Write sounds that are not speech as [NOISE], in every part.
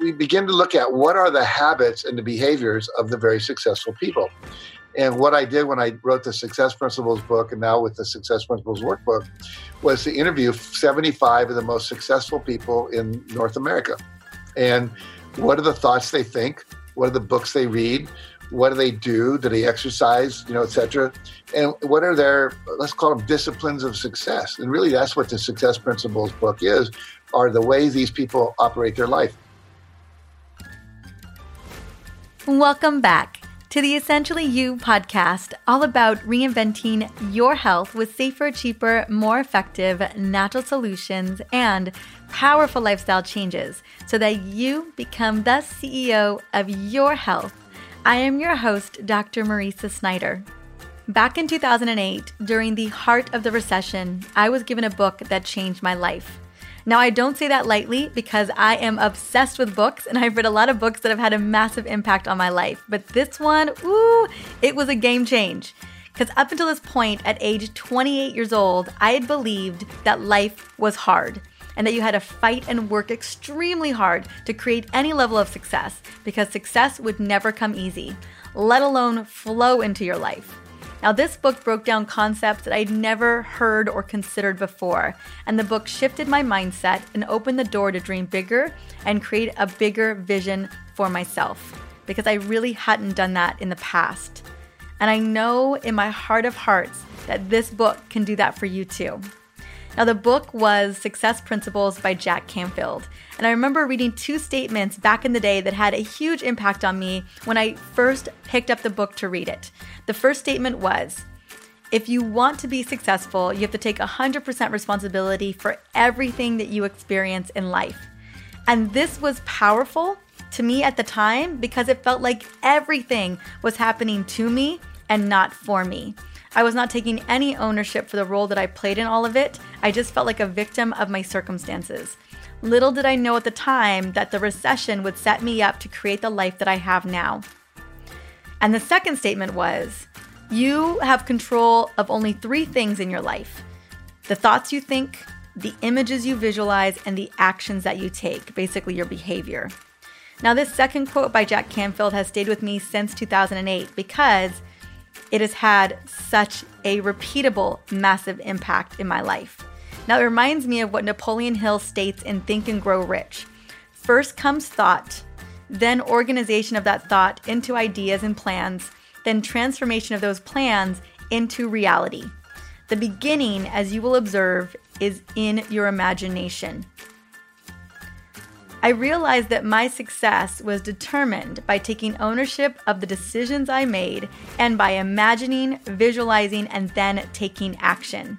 we begin to look at what are the habits and the behaviors of the very successful people. And what I did when I wrote the Success Principles book and now with the Success Principles workbook was to interview 75 of the most successful people in North America. And what are the thoughts they think? What are the books they read? What do they do? Do they exercise? You know, etc. And what are their let's call them disciplines of success? And really, that's what the Success Principles book is: are the ways these people operate their life. Welcome back to the Essentially You podcast, all about reinventing your health with safer, cheaper, more effective natural solutions and powerful lifestyle changes so that you become the CEO of your health. I am your host, Dr. Mariza Snyder. Back in 2008, during the heart of the recession, I was given a book that changed my life. Now, I don't say that lightly because I am obsessed with books and I've read a lot of books that have had a massive impact on my life. But this one, ooh, it was a game change. Because up until this point, at age 28 years old, I had believed that life was hard and that you had to fight and work extremely hard to create any level of success because success would never come easy, let alone flow into your life. Now, this book broke down concepts that I'd never heard or considered before, and the book shifted my mindset and opened the door to dream bigger and create a bigger vision for myself because I really hadn't done that in the past. And I know in my heart of hearts that this book can do that for you too. Now, the book was Success Principles by Jack Canfield. And I remember reading two statements back in the day that had a huge impact on me when I first picked up the book to read it. The first statement was, if you want to be successful, you have to take 100% responsibility for everything that you experience in life. And this was powerful to me at the time because it felt like everything was happening to me and not for me. I was not taking any ownership for the role that I played in all of it. I just felt like a victim of my circumstances. Little did I know at the time that the recession would set me up to create the life that I have now. And the second statement was you have control of only three things in your life the thoughts you think, the images you visualize, and the actions that you take, basically your behavior. Now, this second quote by Jack Canfield has stayed with me since 2008 because it has had such a repeatable, massive impact in my life. Now, it reminds me of what Napoleon Hill states in Think and Grow Rich. First comes thought, then organization of that thought into ideas and plans, then transformation of those plans into reality. The beginning, as you will observe, is in your imagination. I realized that my success was determined by taking ownership of the decisions I made and by imagining, visualizing, and then taking action.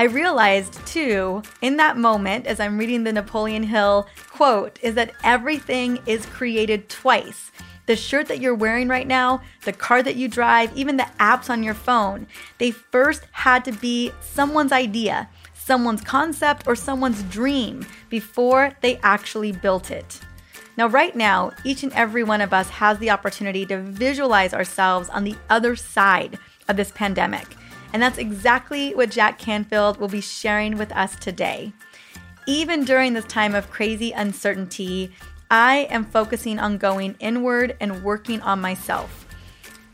I realized too, in that moment, as I'm reading the Napoleon Hill quote, is that everything is created twice. The shirt that you're wearing right now, the car that you drive, even the apps on your phone, they first had to be someone's idea someone's concept or someone's dream before they actually built it. Now, right now, each and every one of us has the opportunity to visualize ourselves on the other side of this pandemic. And that's exactly what Jack Canfield will be sharing with us today. Even during this time of crazy uncertainty, I am focusing on going inward and working on myself.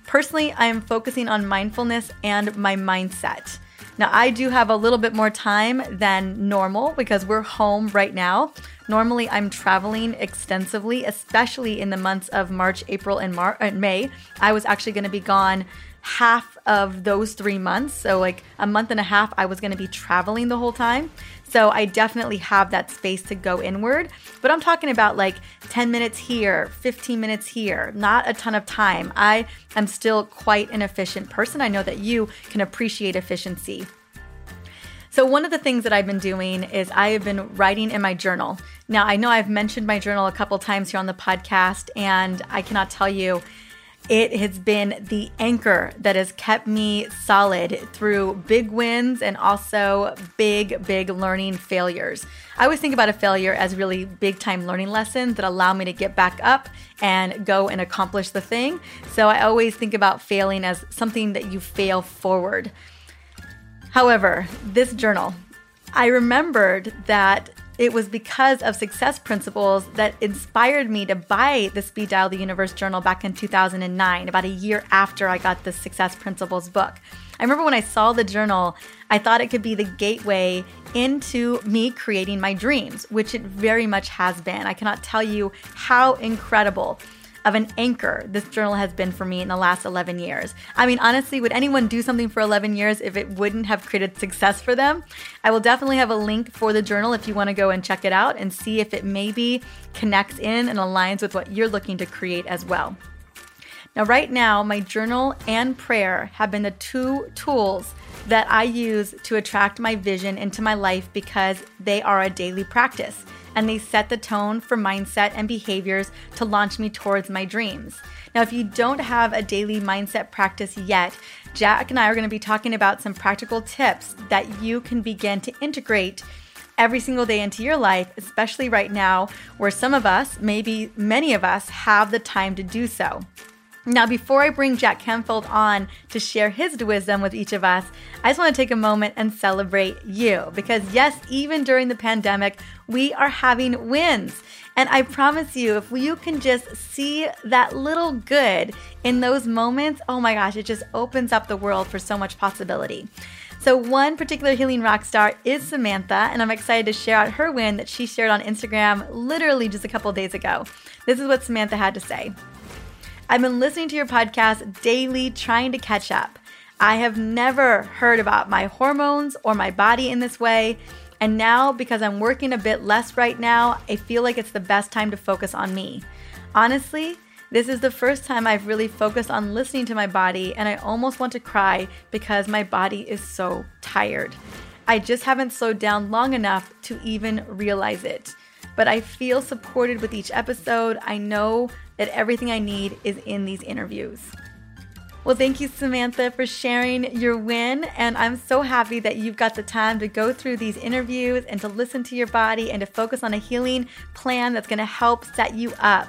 Personally, I am focusing on mindfulness and my mindset. Now, I do have a little bit more time than normal because we're home right now. Normally, I'm traveling extensively, especially in the months of March, April, and, Mar- May. I was actually going to be gone half of those three months. So, like a month and a half, I was going to be traveling the whole time. So, I definitely have that space to go inward. But I'm talking about like 10 minutes here, 15 minutes here, not a ton of time. I am still quite an efficient person. I know that you can appreciate efficiency. So, one of the things that I've been doing is I have been writing in my journal. Now, I know I've mentioned my journal a couple times here on the podcast, and I cannot tell you it has been the anchor that has kept me solid through big wins and also big, big learning failures. I always think about a failure as really big time learning lessons that allow me to get back up and go and accomplish the thing. So I always think about failing as something that you fail forward. However, this journal, I remembered that it was because of success principles that inspired me to buy the Speed Dial the Universe journal back in 2009, about a year after I got the Success Principles book. I remember when I saw the journal, I thought it could be the gateway into me creating my dreams, which it very much has been. I cannot tell you how incredible of an anchor this journal has been for me in the last 11 years. I mean, honestly, would anyone do something for 11 years if it wouldn't have created success for them? I will definitely have a link for the journal if you want to go and check it out and see if it maybe connects in and aligns with what you're looking to create as well. Now, right now, my journal and prayer have been the two tools that I use to attract my vision into my life because they are a daily practice and they set the tone for mindset and behaviors to launch me towards my dreams. Now, if you don't have a daily mindset practice yet, Jack and I are going to be talking about some practical tips that you can begin to integrate every single day into your life, especially right now where some of us, maybe many of us, have the time to do so. Now, before I bring Jack Canfield on to share his wisdom with each of us, I just want to take a moment and celebrate you because, yes, even during the pandemic, we are having wins. And I promise you, if you can just see that little good in those moments, oh my gosh, it just opens up the world for so much possibility. So, one particular healing rock star is Samantha, and I'm excited to share out her win that she shared on Instagram literally just a couple days ago. This is what Samantha had to say. I've been listening to your podcast daily, trying to catch up. I have never heard about my hormones or my body in this way. And now, because I'm working a bit less right now, I feel like it's the best time to focus on me. Honestly, this is the first time I've really focused on listening to my body, and I almost want to cry because my body is so tired. I just haven't slowed down long enough to even realize it. But I feel supported with each episode. I know that everything I need is in these interviews. Well, thank you, Samantha, for sharing your win. And I'm so happy that you've got the time to go through these interviews and to listen to your body and to focus on a healing plan that's going to help set you up.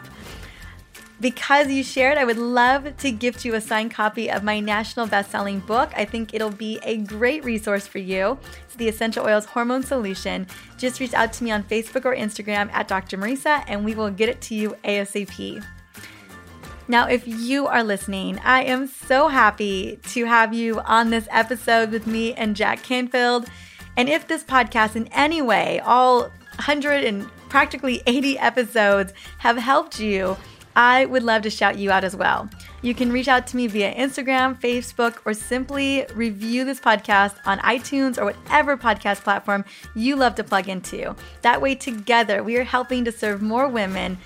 Because you shared, I would love to gift you a signed copy of my national best-selling book. I think it'll be a great resource for you. It's the Essential Oils Hormone Solution. Just reach out to me on Facebook or Instagram at Dr. Mariza, and we will get it to you ASAP. Now, if you are listening, I am so happy to have you on this episode with me and Jack Canfield. And if this podcast in any way, all 100 and practically 80 episodes, have helped you, I would love to shout you out as well. You can reach out to me via Instagram, Facebook, or simply review this podcast on iTunes or whatever podcast platform you love to plug into. That way, together, we are helping to serve more women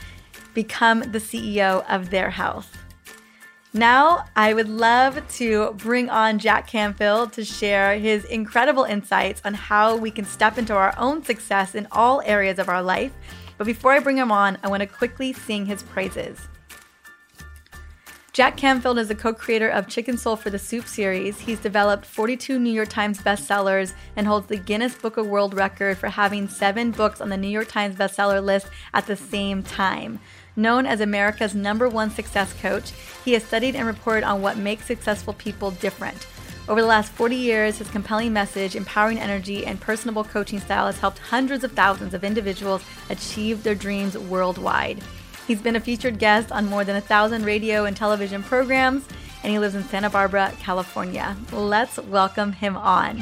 become the CEO of their health. Now, I would love to bring on Jack Canfield to share his incredible insights on how we can step into our own success in all areas of our life. But before I bring him on, I want to quickly sing his praises. Jack Canfield is the co creator of Chicken Soul for the Soup series. He's developed 42 New York Times bestsellers and holds the Guinness Book of World Record for having seven books on the New York Times bestseller list at the same time. Known as America's number one success coach, he has studied and reported on what makes successful people different. Over the last 40 years, his compelling message, empowering energy, and personable coaching style has helped hundreds of thousands of individuals achieve their dreams worldwide. He's been a featured guest on more than a thousand radio and television programs, and he lives in Santa Barbara, California. Let's welcome him on.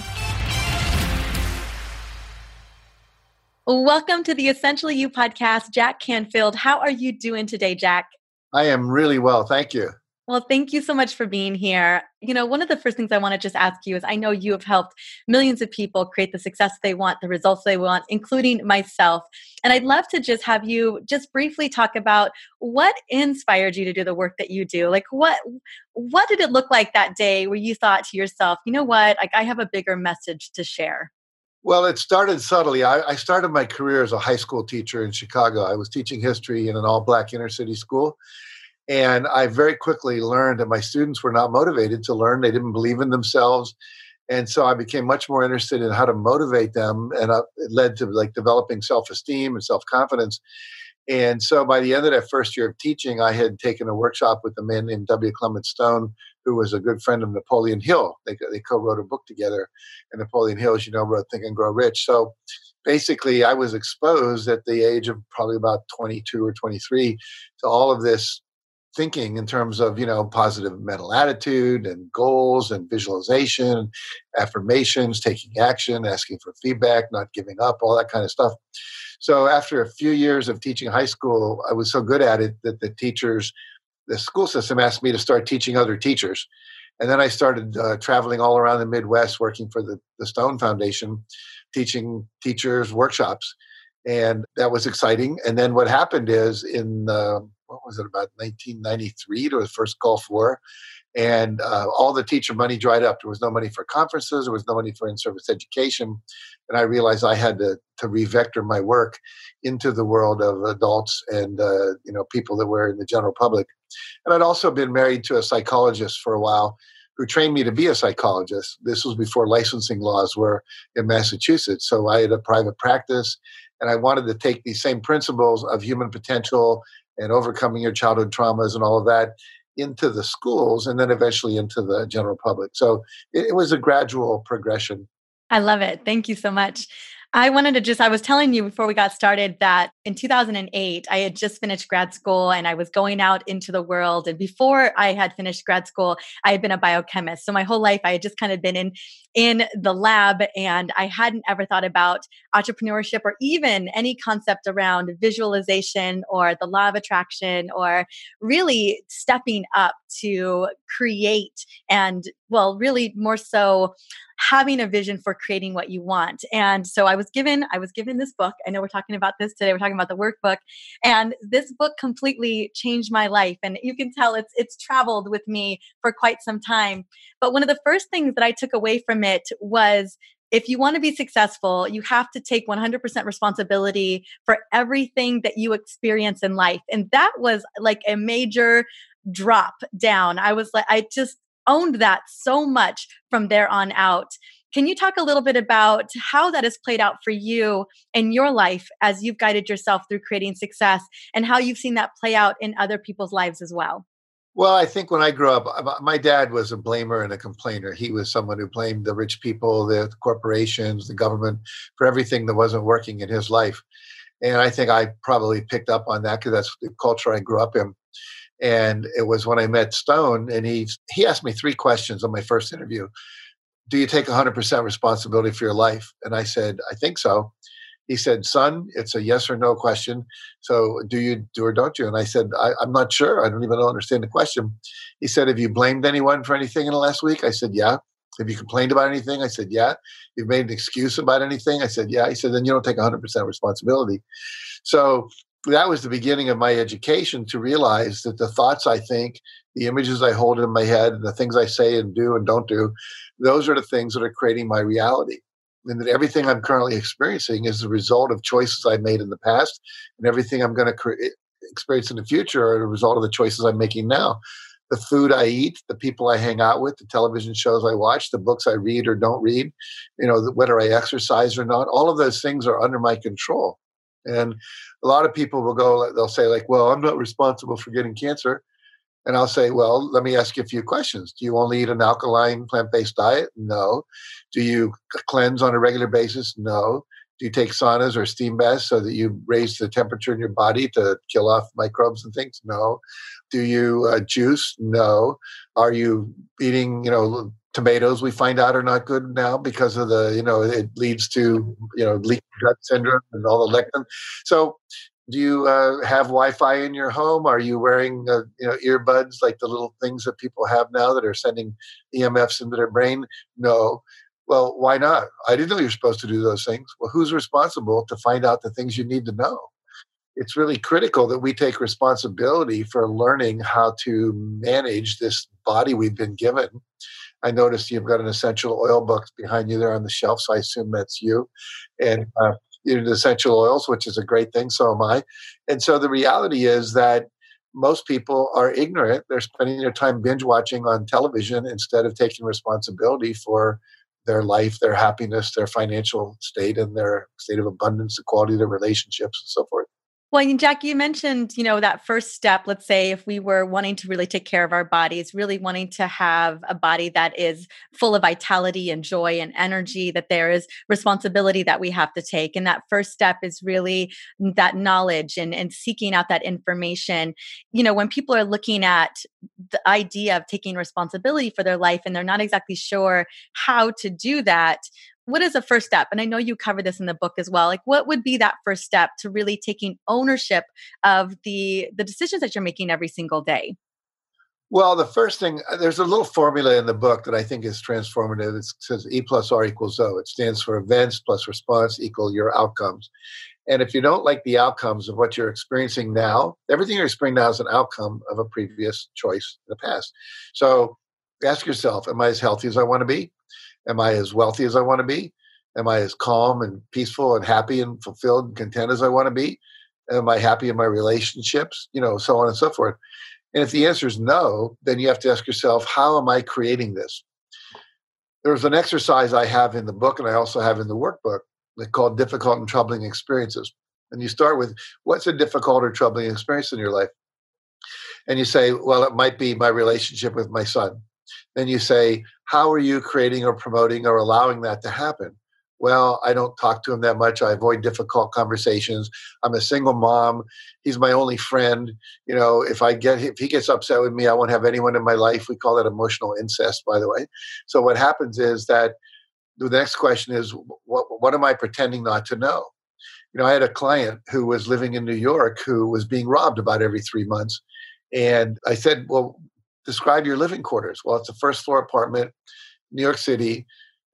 Welcome to the Essentially You podcast, Jack Canfield. How are you doing today, Jack? I am really well. Thank you. Well, thank you so much for being here. You know, one of the first things I want to just ask you is I know you have helped millions of people create the success they want, the results they want, including myself. And I'd love to just have you just briefly talk about what inspired you to do the work that you do. Like what what did it look like that day where you thought to yourself, you know what, like I have a bigger message to share? Well, it started subtly. I, I, started my career as a high school teacher in Chicago. I was teaching history in an all black inner city school. And I very quickly learned that my students were not motivated to learn. They didn't believe in themselves. And so I became much more interested in how to motivate them. And uh, it led to like developing self esteem and self confidence. And so by the end of that first year of teaching, I had taken a workshop with a man named W. Clement Stone, who was a good friend of Napoleon Hill. They, they co wrote a book together. And Napoleon Hill, as you know, wrote Think and Grow Rich. So basically, I was exposed at the age of probably about 22 or 23 to all of this thinking in terms of you know positive mental attitude and goals and visualization affirmations taking action asking for feedback not giving up all that kind of stuff. So after a few years of teaching high school i was so good at it that the teachers the school system asked me to start teaching other teachers. And then i started uh, traveling all around the midwest working for the, the stone foundation teaching teachers workshops. And that was exciting. And then what happened is in uh, what was it about 1993 to the first Gulf War, and uh, all the teacher money dried up. There was no money for conferences. There was no money for in-service education, and I realized I had to to revector my work into the world of adults and uh, you know people that were in the general public. And I'd also been married to a psychologist for a while who trained me to be a psychologist. This was before licensing laws were in Massachusetts. So I had a private practice and I wanted to take these same principles of human potential and overcoming your childhood traumas and all of that into the schools and then eventually into the general public. So it, it was a gradual progression. I love it. Thank you so much. I wanted to just, I was telling you before we got started that in 2008, I had just finished grad school and I was going out into the world. And before I had finished grad school, I had been a biochemist. So my whole life, I had just kind of been in, in the lab and I hadn't ever thought about entrepreneurship or even any concept around visualization or the law of attraction or really stepping up to create and, well, really more so having a vision for creating what you want. And so I was given I was given this book. I know we're talking about this today. We're talking about the workbook, and this book completely changed my life. And you can tell it's it's traveled with me for quite some time. But one of the first things that I took away from it was if you want to be successful, you have to take 100% responsibility for everything that you experience in life. And that was like a major drop down. I was like, I just owned that so much from there on out. Can you talk a little bit about how that has played out for you in your life as you've guided yourself through creating success and how you've seen that play out in other people's lives as well? Well, I think when I grew up, uh, my dad was a blamer and a complainer. He was someone who blamed the rich people, the corporations, the government for everything that wasn't working in his life. And I think I probably picked up on that because that's the culture I grew up in. And it was when I met Stone, and he he asked me three questions on my first interview. Do you take 100% responsibility for your life? And I said, I think so. He said, Son, it's a yes or no question. So do you do or don't you? And I said, I, am not sure. I don't even understand the question. He said, Have you blamed anyone for anything in the last week? I said, Yeah. Have you complained about anything? I said, Yeah. You've made an excuse about anything? I said, Yeah. He said, Then you don't take 100% responsibility. So that was the beginning of my education to realize that the thoughts I think, the images I hold in my head, the things I say and do and don't do, those are the things that are creating my reality. And that everything I'm currently experiencing is the result of choices I made in the past, and everything I'm going to cre- experience in the future are the result of the choices I'm making now. The food I eat, the people I hang out with, the television shows I watch, the books I read or don't read, you know, whether I exercise or not, all of those things are under my control. And a lot of people will go, they'll say, like, well, I'm not responsible for getting cancer. And I'll say, well, let me ask you a few questions. Do you only eat an alkaline plant based diet? No. Do you cleanse on a regular basis? No. Do you take saunas or steam baths so that you raise the temperature in your body to kill off microbes and things? No. Do you uh, juice? No. Are you eating, you know, tomatoes we find out are not good now because of the you know it leads to you know leaky gut syndrome and all the lectin. So do you uh, have wi-fi in your home? Are you wearing uh, you know earbuds like the little things that people have now that are sending emfs into their brain? No. Well why not? I didn't know you're supposed to do those things. Well who's responsible to find out the things you need to know? It's really critical that we take responsibility for learning how to manage this body we've been given I noticed you've got an essential oil book behind you there on the shelf, so I assume that's you. And uh, you're the essential oils, which is a great thing. So am I. And so the reality is that most people are ignorant. They're spending their time binge watching on television instead of taking responsibility for their life, their happiness, their financial state, and their state of abundance, the quality of their relationships, and so forth. Well, and Jack, you mentioned, you know, that first step. Let's say if we were wanting to really take care of our bodies, really wanting to have a body that is full of vitality and joy and energy, that there is responsibility that we have to take. And that first step is really that knowledge and, and seeking out that information. You know, when people are looking at the idea of taking responsibility for their life and they're not exactly sure how to do that, what is the first step? And i know you cover this in the book as well like what would be that first step to really taking ownership of the the decisions that you're making every single day? Well the first thing uh, there's a little formula in the book that i think is transformative. It says e plus r equals o. It stands for events plus response equal your outcomes. And if you don't like the outcomes of what you're experiencing now everything you're experiencing now is an outcome of a previous choice in the past. So ask yourself am i as healthy as i want to be Am I as wealthy as I want to be? Am I as calm and peaceful and happy and fulfilled and content as I want to be? Am I happy in my relationships? You know, so on and so forth. And if the answer is no, then you have to ask yourself, how am I creating this? There's an exercise I have in the book and I also have in the workbook called difficult and troubling experiences. And you start with what's a difficult or troubling experience in your life? And you say, well, it might be my relationship with my son. Then you say, how are you creating or promoting or allowing that to happen? Well, I don't talk to him that much. I avoid difficult conversations. I'm a single mom. He's my only friend. You know, if I get if he gets upset with me, I won't have anyone in my life. We call that emotional incest, by the way. So what happens is that the next question is, what what am I pretending not to know? You know, I had a client who was living in New York who was being robbed about every three months, and I said, well, describe your living quarters. Well, it's a first floor apartment, New York City.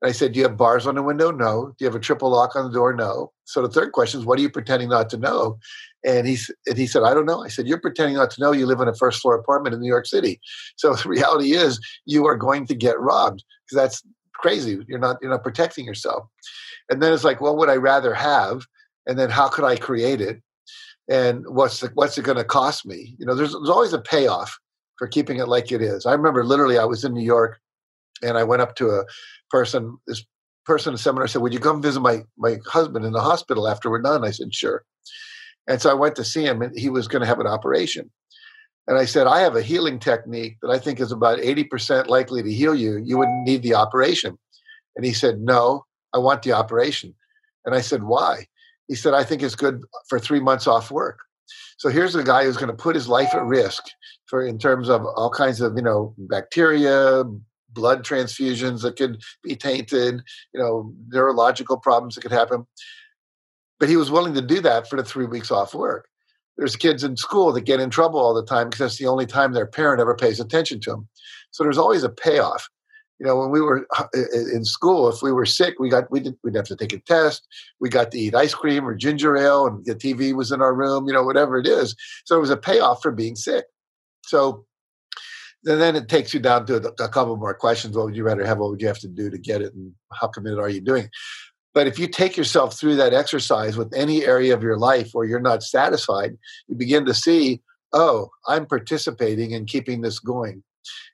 And I said, Do you have bars on the window? No. Do you have a triple lock on the door? No. So the third question is, What are you pretending not to know? And he, and he said, I don't know. I said, You're pretending not to know you live in a first floor apartment in New York City. So the [LAUGHS] reality is, you are going to get robbed because that's crazy. You're not, you're not protecting yourself. And then it's like, What would I rather have? And then how could I create it? And what's the, what's it going to cost me? You know, there's, there's always a payoff for keeping it like it is. I remember literally I was in New York and I went up to a person, this person in seminar said, Would you come visit my, my husband in the hospital after we're done? I said, Sure. And so I went to see him and he was going to have an operation. And I said, I have a healing technique that I think is about 80% likely to heal you. You wouldn't need the operation. And he said, No, I want the operation. And I said, Why? He said, I think it's good for three months off work. So here's a guy who's going to put his life at risk for in terms of all kinds of you know bacteria, blood transfusions that could be tainted, you know neurological problems that could happen. But he was willing to do that for the three weeks off work. There's kids in school that get in trouble all the time because that's the only time their parent ever pays attention to them. So there's always a payoff you know, when we were uh, in school, if we were sick, we got we did we'd have to take a test. We got to eat ice cream or ginger ale, and the TV was in our room. You know, whatever it is. So it was a payoff for being sick. So and then it takes you down to a couple more questions. What would you rather have? What would you have to do to get it? And how committed are you doing? But if you take yourself through that exercise with any area of your life where you're not satisfied, you begin to see, oh, I'm participating in keeping this going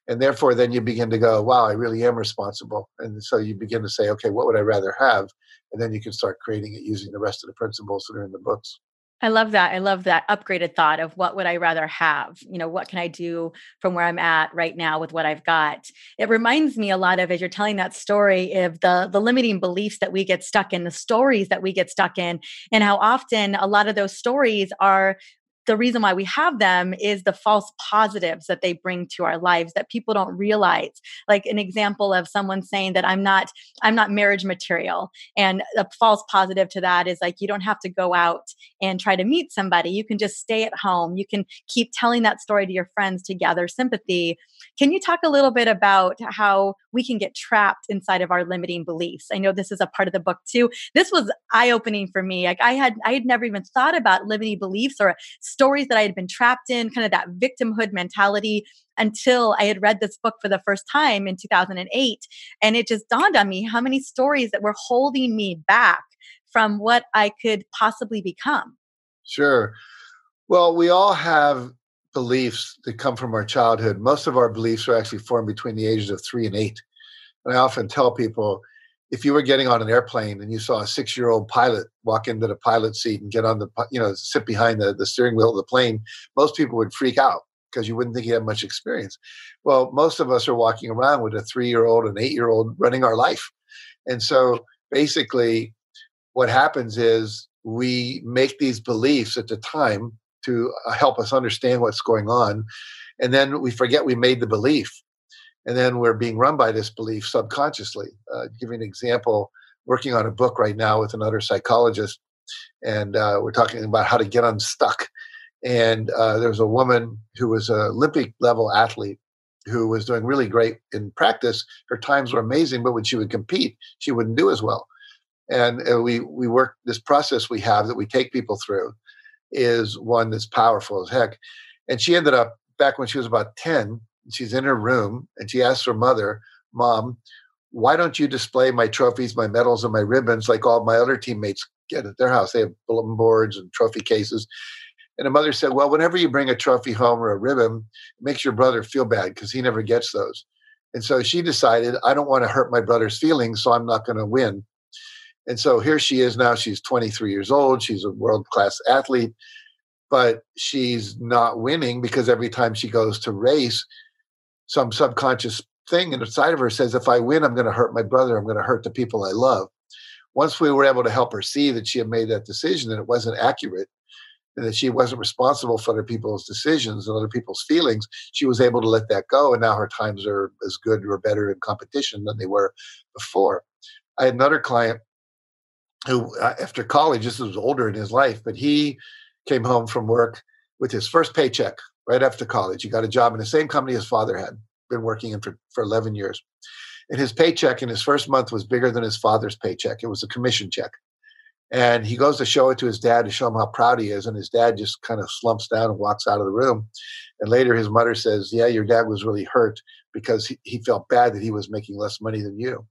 and therefore then you begin to go wow i really am responsible and so you begin to say okay what would i rather have and then you can start creating it using the rest of the principles that are in the books I love that. I love that upgraded thought of what would I rather have? You know, what can I do from where I'm at right now with what I've got? It reminds me a lot of as you're telling that story of the the limiting beliefs that we get stuck in, the stories that we get stuck in, and how often a lot of those stories are the reason why we have them is the false positives that they bring to our lives that people don't realize. Like an example of someone saying that i'm not i'm not marriage material and a false positive to that is like you don't have to go out and try to meet somebody. You can just stay at home. You can keep telling that story to your friends to gather sympathy can you talk a little bit about how we can get trapped inside of our limiting beliefs i know this is a part of the book too this was eye opening for me like i had i had never even thought about limiting beliefs or stories that I had been trapped in, kind of that victimhood mentality until I had read this book for the first time in 2008. And it just dawned on me how many stories that were holding me back from what I could possibly become. Sure. Well, we all have beliefs that come from our childhood. Most of our beliefs are actually formed between the ages of three and eight. And I often tell people, if you were getting on an airplane and you saw a six year old pilot walk into the pilot seat and get on the, you know, sit behind the, the steering wheel of the plane, most people would freak out because you wouldn't think he had much experience. Well, most of us are walking around with a three year old, an eight year old running our life. And so basically, what happens is we make these beliefs at the time to uh, help us understand what's going on. And then we forget we made the belief and then we're being run by this belief subconsciously. Uh, give you an example, working on a book right now with another psychologist, and uh, we're talking about how to get unstuck. And uh, there was a woman who was an Olympic level athlete who was doing really great in practice. Her times were amazing, but when she would compete, she wouldn't do as well. And uh, we we work this process we have that we take people through is one that's powerful as heck. And she ended up back when she was about ten she's in her room and she asks her mother, Mom, why don't you display my trophies, my medals, and my ribbons like all my other teammates get at their house? They have bulletin boards and trophy cases. And the mother said, Well, whenever you bring a trophy home or a ribbon, it makes your brother feel bad because he never gets those. And so she decided, I don't want to hurt my brother's feelings, so I'm not going to win. And so here she is now. She's 23 years old. She's a world class athlete, but she's not winning because every time she goes to race, some subconscious thing inside of her says, if I win, I'm going to hurt my brother. I'm going to hurt the people I love. Once we were able to help her see that she had made that decision and it wasn't accurate, and that she wasn't responsible for other people's decisions and other people's feelings, she was able to let that go. And now her times are as good or better in competition than they were before. I had another client who, uh, after college, this was older in his life, but he came home from work with his first paycheck right after college. He got a job in the same company his father had been working in for, for 11 years. And his paycheck in his first month was bigger than his father's paycheck. It was a commission check. And he goes to show it to his dad to show him how proud he is. And his dad just kind of slumps down and walks out of the room. And later his mother says, Yeah, your dad was really hurt because he, he felt bad that he was making less money than you.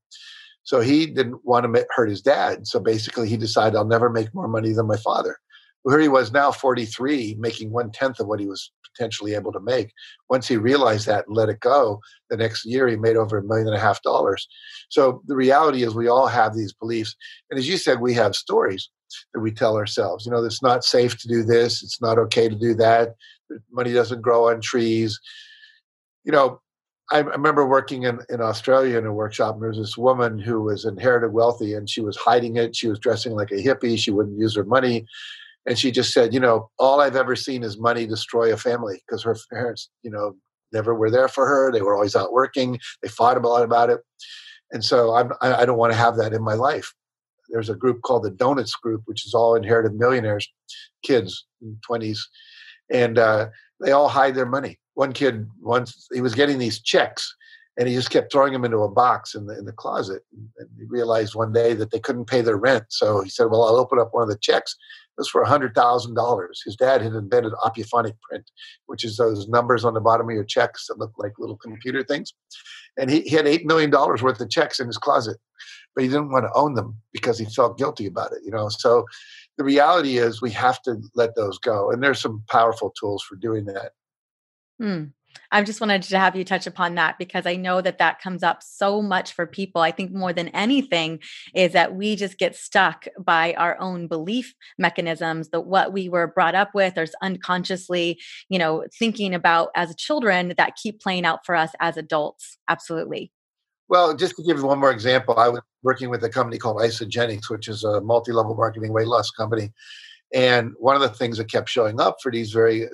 So he didn't want to hurt his dad. So basically he decided, I'll never make more money than my father. Well, here he was now 43, making one tenth of what he was potentially able to make. Once he realized that and let it go, the next year he made over a million and a half dollars. So the reality is we all have these beliefs. And as you said, we have stories that we tell ourselves. You know, it's not safe to do this, it's not okay to do that, money doesn't grow on trees. You know, I remember working in, in Australia in a workshop, and there was this woman who was inherited wealthy and she was hiding it. She was dressing like a hippie. She wouldn't use her money. And she just said, you know, all I've ever seen is money destroy a family because her parents, you know, never were there for her. They were always out working. They fought a lot about it. And so I'm, I don't want to have that in my life. There's a group called the Donuts Group, which is all inherited millionaires, kids in 20s. And uh, they all hide their money. One kid, once he was getting these checks and he just kept throwing them into a box in the, in the closet. And he realized one day that they couldn't pay their rent. So he said, well, I'll open up one of the checks It was for $100,000. His dad had invented opiophonic print, which is those numbers on the bottom of your checks that look like little computer things. And he, he had $8 million worth of checks in his closet, but he didn't want to own them because he felt guilty about it, you know. So the reality is we have to let those go. And there's some powerful tools for doing that. Hmm. I just wanted to have you touch upon that because I know that that comes up so much for people. I think more than anything is that we just get stuck by our own belief mechanisms that what we were brought up with or unconsciously, you know, thinking about as children that keep playing out for us as adults. Absolutely. Well, just to give one more example, I was working with a company called Isagenix, which is a multi-level marketing weight loss company. And one of the things that kept showing up for these very,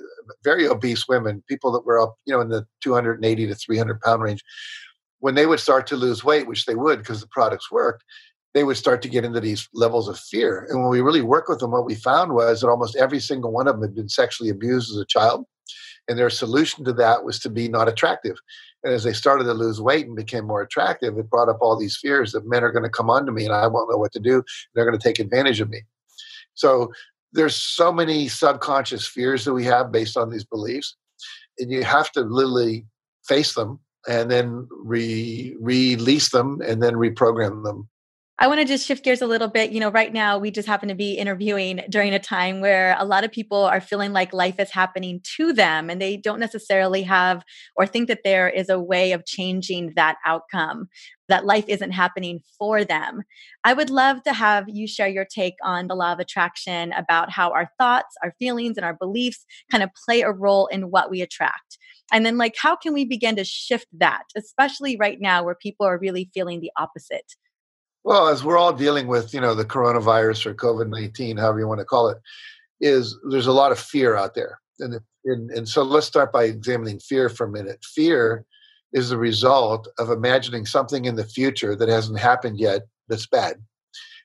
very obese women, people that were up, you know, in the 280 to 300 pound range, when they would start to lose weight, which they would because the products worked, they would start to get into these levels of fear. And when we really worked with them, what we found was that almost every single one of them had been sexually abused as a child. And their solution to that was to be not attractive. And as they started to lose weight and became more attractive, it brought up all these fears that men are going to come onto me and I won't know what to do. They're going to take advantage of me. So there's so many subconscious fears that we have based on these beliefs and you have to literally face them and then re- release them and then reprogram them I want to just shift gears a little bit. You know, right now we just happen to be interviewing during a time where a lot of people are feeling like life is happening to them and they don't necessarily have or think that there is a way of changing that outcome, that life isn't happening for them. I would love to have you share your take on the law of attraction about how our thoughts, our feelings, and our beliefs kind of play a role in what we attract. And then, like, how can we begin to shift that, especially right now where people are really feeling the opposite? Well, as we're all dealing with, you know, the coronavirus or COVID nineteen, however you want to call it, is there's a lot of fear out there, and and, and so let's start by examining fear for a minute. Fear is the result of imagining something in the future that hasn't happened yet that's bad.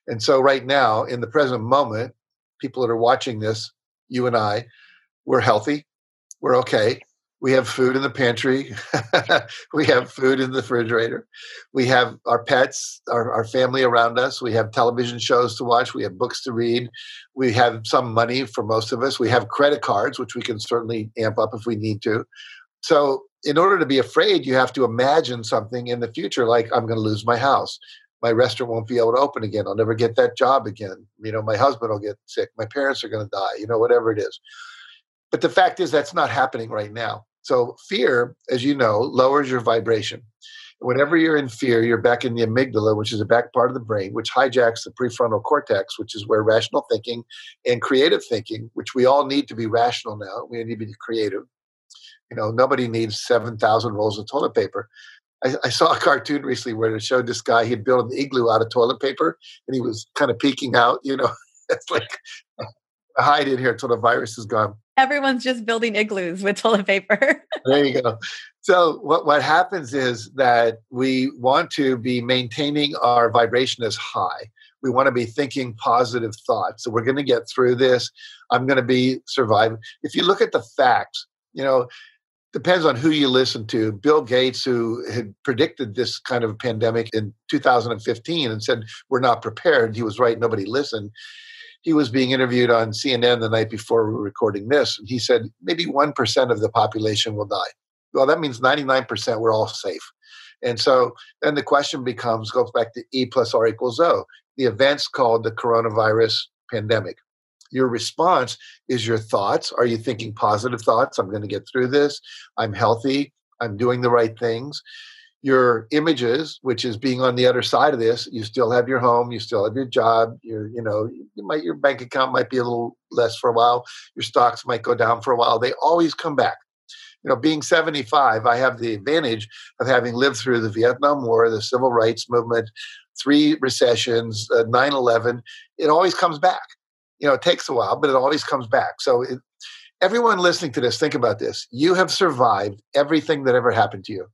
And so, right now, in the present moment, people that are watching this, you and I, we're healthy, we're okay, we have food in the pantry. [LAUGHS] We have food in the refrigerator. We have our pets our, our family around us. We have television shows to watch. We have books to read. We have some money for most of us. We have credit cards which we can certainly amp up if we need to. So in order to be afraid you have to imagine something in the future like i'm going to lose my house. My restaurant won't be able to open again. I'll never get that job again. You know my husband will get sick. My parents are going to die. You know whatever it is. But the fact is that's not happening right now so fear, as you know, lowers your vibration. Whenever you're in fear, you're back in the amygdala, which is the back part of the brain, which hijacks the prefrontal cortex, which is where rational thinking and creative thinking, which we all need to be rational now. We need to be creative. You know, nobody needs 7,000 rolls of toilet paper. I, I, saw a [LAUGHS] cartoon recently where it showed this guy, he'd built an igloo out of toilet paper and he was kind of peeking out, you know, [LAUGHS] it's like hide in here until the virus is gone. Everyone's just building igloos with toilet paper. [LAUGHS] there you go. So what, what happens is that we want to be maintaining our vibration as high. We want to be thinking positive thoughts. So we're going to get through this. I'm going to be surviving. If you look at the facts, you know, depends on who you listen to. Bill Gates, who had predicted this kind of pandemic in 2015 and said, We're not prepared, he was right, nobody listened he was being interviewed on CNN the night before we were recording this, and he said maybe 1% of the population will die. Well, that means 99% we're all safe. And so then the question becomes goes back to E plus R equals O. The event's called the coronavirus pandemic. Your response is your thoughts. Are you thinking positive thoughts? I'm going to get through this. I'm healthy. I'm doing the right things your images, which is being on the other side of this, you still have your home, you still have your job, your you know, you might your bank account might be a little less for a while, your stocks might go down for a while. They always come back. You know, being 75, I have the advantage of having lived through the Vietnam War, the civil rights movement, three recessions, uh, 9 11. It always comes back. You know, it takes a while, but it always comes back. So, it, everyone listening to this, think about this. You have survived everything that ever happened to you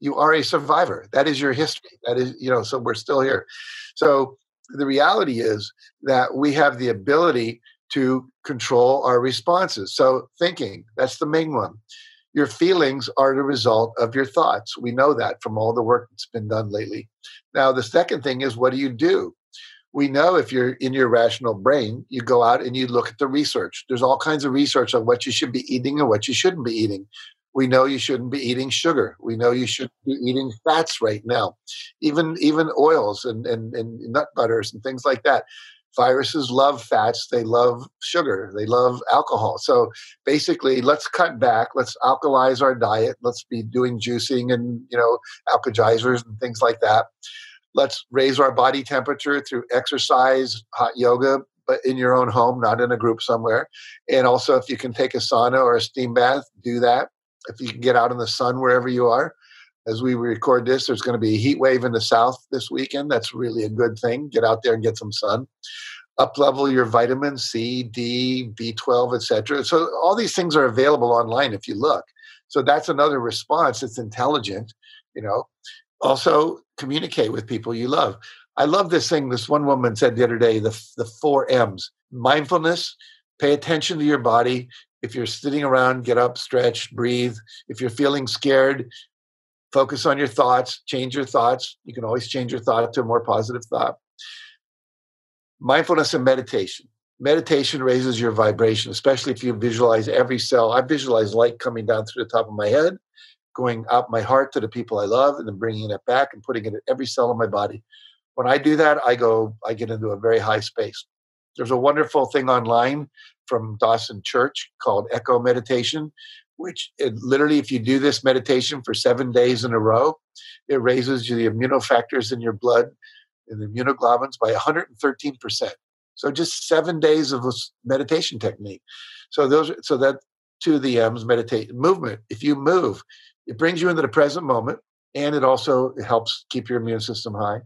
you are a survivor. That is your history. That is, you know, so we're still here. So the reality is that we have the ability to control our responses. So thinking, that's the main one. Your feelings are the result of your thoughts. We know that from all the work that's been done lately. Now, the second thing is what do you do? We know if you're in your rational brain, you go out and you look at the research. There's all kinds of research on what you should be eating and what you shouldn't be eating we know you shouldn't be eating sugar. We know you should be eating fats right now, even even oils and, and, and nut butters and things like that. Viruses love fats. They love sugar. They love alcohol. So basically, let's cut back. Let's alkalize our diet. Let's be doing juicing and you know alkalizers and things like that. Let's raise our body temperature through exercise, hot yoga, but in your own home, not in a group somewhere. And also, if you can take a sauna or a steam bath, do that if you can get out in the sun wherever you are. As we record this, there's going to be a heat wave in the south this weekend. That's really a good thing. Get out there and get some sun. Up level your vitamin C, D, B12, etc. So all these things are available online if you look. So that's another response. It's intelligent, you know. Also communicate with people you love. I love this thing. This one woman said the other day, the the four M's: mindfulness, pay attention to your body, if you're sitting around, get up, stretch, breathe. If you're feeling scared, focus on your thoughts, change your thoughts. You can always change your thought to a more positive thought. Mindfulness and meditation. Meditation raises your vibration, especially if you visualize every cell. I visualize light coming down through the top of my head, going out my heart to the people I love, and then bringing it back and putting it in every cell of my body. When I do that, I go, I get into a very high space. There's a wonderful thing online from Dawson Church called EcoMeditation, which it, literally, if you do this meditation for seven days in a row, it raises the immunofactors in your blood and the immunoglobulins by 113%. So just seven days of meditation technique. So those, so that to the M's meditate movement. If you move, it brings you into the present moment, and it also helps keep your immune system high.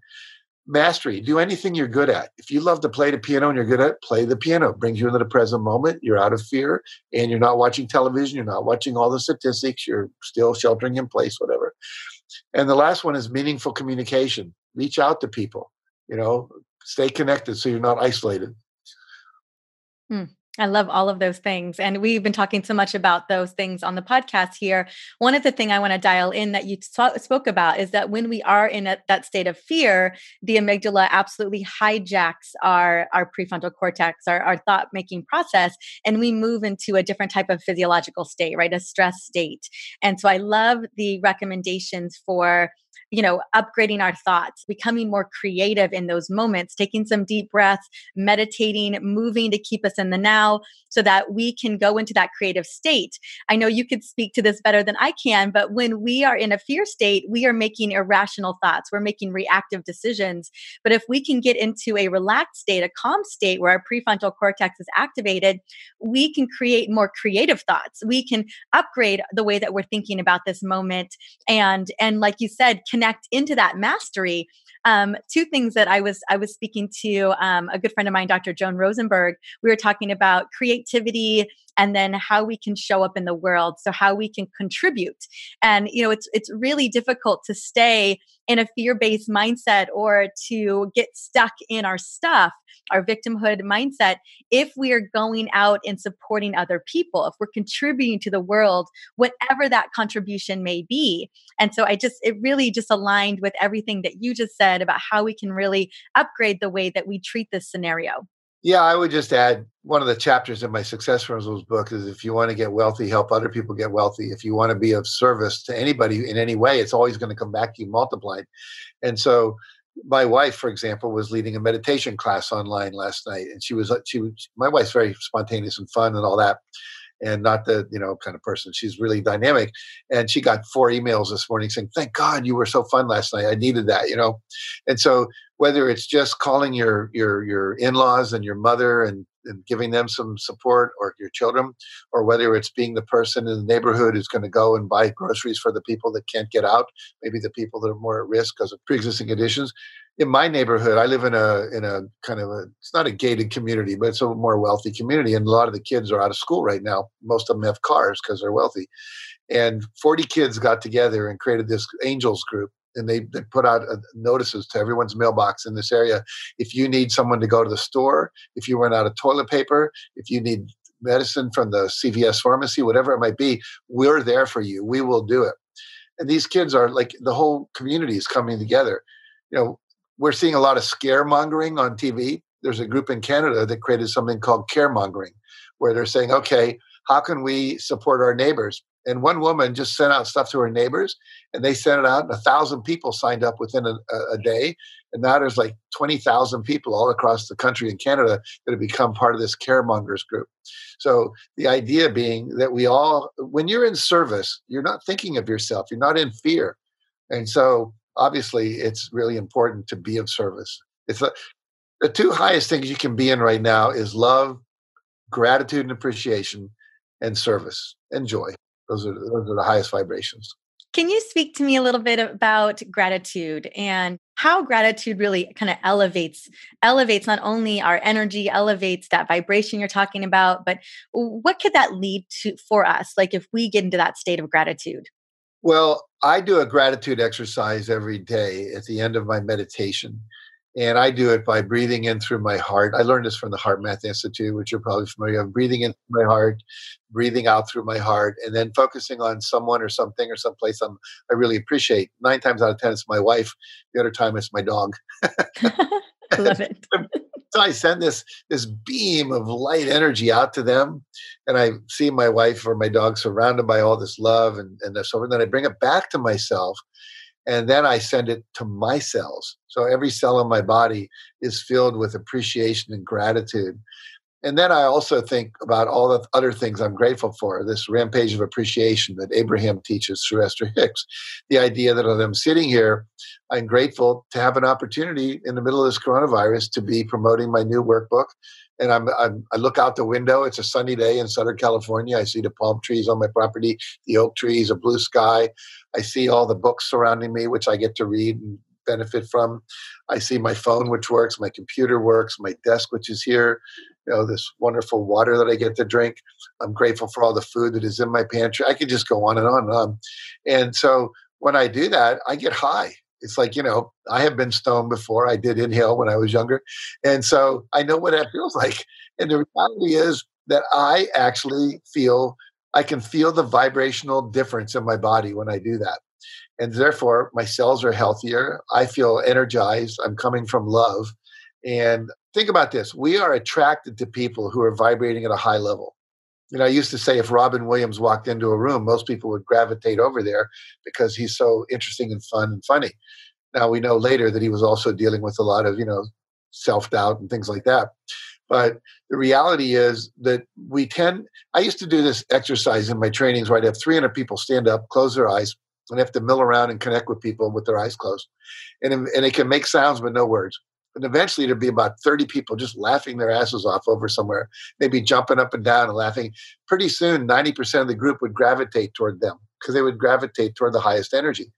Mastery, do anything you're good at. If you love to play the piano and you're good at it, play the piano. It brings you into the present moment. You're out of fear and you're not watching television. You're not watching all the statistics. You're still sheltering in place, whatever. And the last one is meaningful communication. Reach out to people, you know, stay connected so you're not isolated. Hmm. I love all of those things. And we've been talking so much about those things on the podcast here. One of the things I want to dial in that you t- spoke about is that when we are in a, that state of fear, the amygdala absolutely hijacks our, our prefrontal cortex, our, our thought making process, and we move into a different type of physiological state, right? A stress state. And so I love the recommendations for you know, upgrading our thoughts, becoming more creative in those moments, taking some deep breaths, meditating, moving to keep us in the now so that we can go into that creative state. I know you could speak to this better than I can, but when we are in a fear state, we are making irrational thoughts, we're making reactive decisions. But if we can get into a relaxed state, a calm state where our prefrontal cortex is activated, we can create more creative thoughts. We can upgrade the way that we're thinking about this moment and and like you said, connect into that mastery um, two things that I was I was speaking to um, a good friend of mine, Dr. Joan Rosenberg. We were talking about creativity and then how we can show up in the world so how we can contribute. And you know it's it's really difficult to stay in a fear-based mindset or to get stuck in our stuff our victimhood mindset if we are going out and supporting other people if we're contributing to the world whatever that contribution may be. And so i just it really just aligned with everything that you just said about how we can really upgrade the way that we treat this scenario yeah, I would just add one of the chapters in my Success Principles book is if you want to get wealthy, help other people get wealthy. If you want to be of service to anybody in any way, it's always going to come back to you multiplied. And so, my wife, for example, was leading a meditation class online last night, and she was uh, she was my wife's very spontaneous and fun and all that and not the you know kind of person. She's really dynamic, and she got four emails this morning saying, "Thank God you were so fun last night. I needed that," you know. And so whether it's just calling your your your in-laws and your mother and and giving them some support or your children or whether it's being the person in the neighborhood who's going to go and buy groceries for the people that can't get out maybe the people that are more at risk because of pre-existing conditions in my neighborhood, I live in a in a kind of a it's not a gated community, but it's a more wealthy community, and a lot of the kids are out of school right now. Most of them have cars because they're wealthy, and 40 kids got together and created this angels group, and they, they put out uh, notices to everyone's mailbox in this area. If you need someone to go to the store, if you run out of toilet paper, if you need medicine from the CVS pharmacy, whatever it might be, we're there for you. We will do it. And these kids are like the whole community is coming together. You know, we're seeing a lot of scaremongering on TV. There's a group in Canada that created something called caremongering, where they're saying, okay, how can we support our neighbors? And one woman just sent out stuff to her neighbors, and they sent it out, and a thousand people signed up within a, a day. And now there's like 20,000 people all across the country in Canada that have become part of this caremongers group. So the idea being that we all, when you're in service, you're not thinking of yourself, you're not in fear. And so obviously it's really important to be of service. It's a, the two highest things you can be in right now is love, gratitude and appreciation, and service and joy. Those are those are the highest vibrations. Can you speak to me a little bit about gratitude and how gratitude really kind of elevates elevates not only our energy, elevates that vibration you're talking about, but what could that lead to for us like if we get into that state of gratitude? Well, I do a gratitude exercise every day at the end of my meditation. And I do it by breathing in through my heart. I learned this from the HeartMath Institute, which you're probably familiar with. Breathing in through my heart, breathing out through my heart, and then focusing on someone or something or someplace I'm, I really appreciate. Nine times out of ten, it's my wife. The other time, it's my dog. [LAUGHS] [LAUGHS] Love it. [LAUGHS] so I send this this beam of light energy out to them, and I see my wife or my dog surrounded by all this love and and so. And then I bring it back to myself, and then I send it to my cells. So every cell in my body is filled with appreciation and gratitude. And then I also think about all the other things I'm grateful for. This rampage of appreciation that Abraham teaches through Esther Hicks. The idea that I'm sitting here, I'm grateful to have an opportunity in the middle of this coronavirus to be promoting my new workbook. And I'm, I'm, i look out the window. It's a sunny day in Southern California. I see the palm trees on my property, the oak trees, a blue sky. I see all the books surrounding me, which I get to read and benefit from. I see my phone, which works, my computer works, my desk, which is here, you know, this wonderful water that I get to drink. I'm grateful for all the food that is in my pantry. I could just go on and on and on. And so when I do that, I get high. It's like, you know, I have been stoned before. I did inhale when I was younger. And so I know what that feels [LAUGHS] like. And the reality is that I actually feel, I can feel the vibrational difference in my body when I do that and therefore my cells are healthier. I feel energized. I'm coming from love. And think about this we are attracted to people who are vibrating at a high level. You know, I used to say if Robin Williams walked into a room, most people would gravitate over there because he's so interesting and fun and funny. Now we know later that he was also dealing with a lot of, you know, self doubt and things like that. But the reality is that we tend, I used to do this exercise in my trainings where I'd have 300 people stand up, close their eyes, and have to mill around and connect with people with their eyes closed. And, and it can make sounds but no words. And eventually there'd be about 30 people just laughing their asses off over somewhere, maybe jumping up and down and laughing. Pretty soon, 90% of the group would gravitate toward them because they would gravitate toward the highest energy.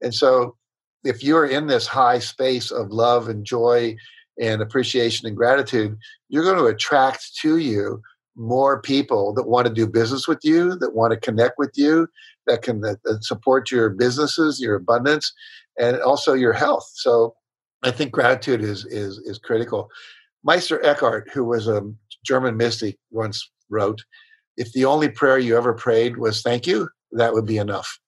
And so if you're in this high space of love and joy and appreciation and gratitude, you're going to attract to you more people that want to do business with you, that want to connect with you, that can that, support your businesses, your abundance, and also your health. So I think gratitude is is is critical. Meister Eckhart, who was a German mystic, once wrote, "If the only prayer you ever prayed was thank you, that would be enough."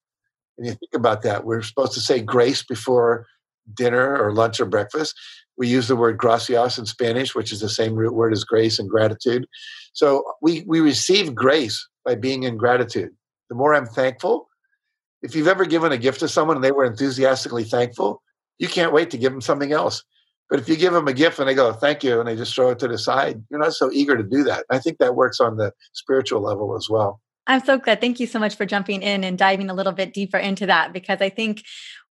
And you think about that. We're supposed to say grace before dinner or lunch or breakfast. We use the word gracias in Spanish, which is the same root word as grace and gratitude. So we, we receive grace by being in gratitude the more I'm thankful. If you've ever given a gift to someone and they were enthusiastically thankful, you can't wait to give them something else. But if you give them a gift and they go, thank you, and they just throw it to the side, you're not so eager to do that. I think that works on the spiritual level as well. I'm so glad. Thank you so much for jumping in and diving a little bit deeper into that because I think,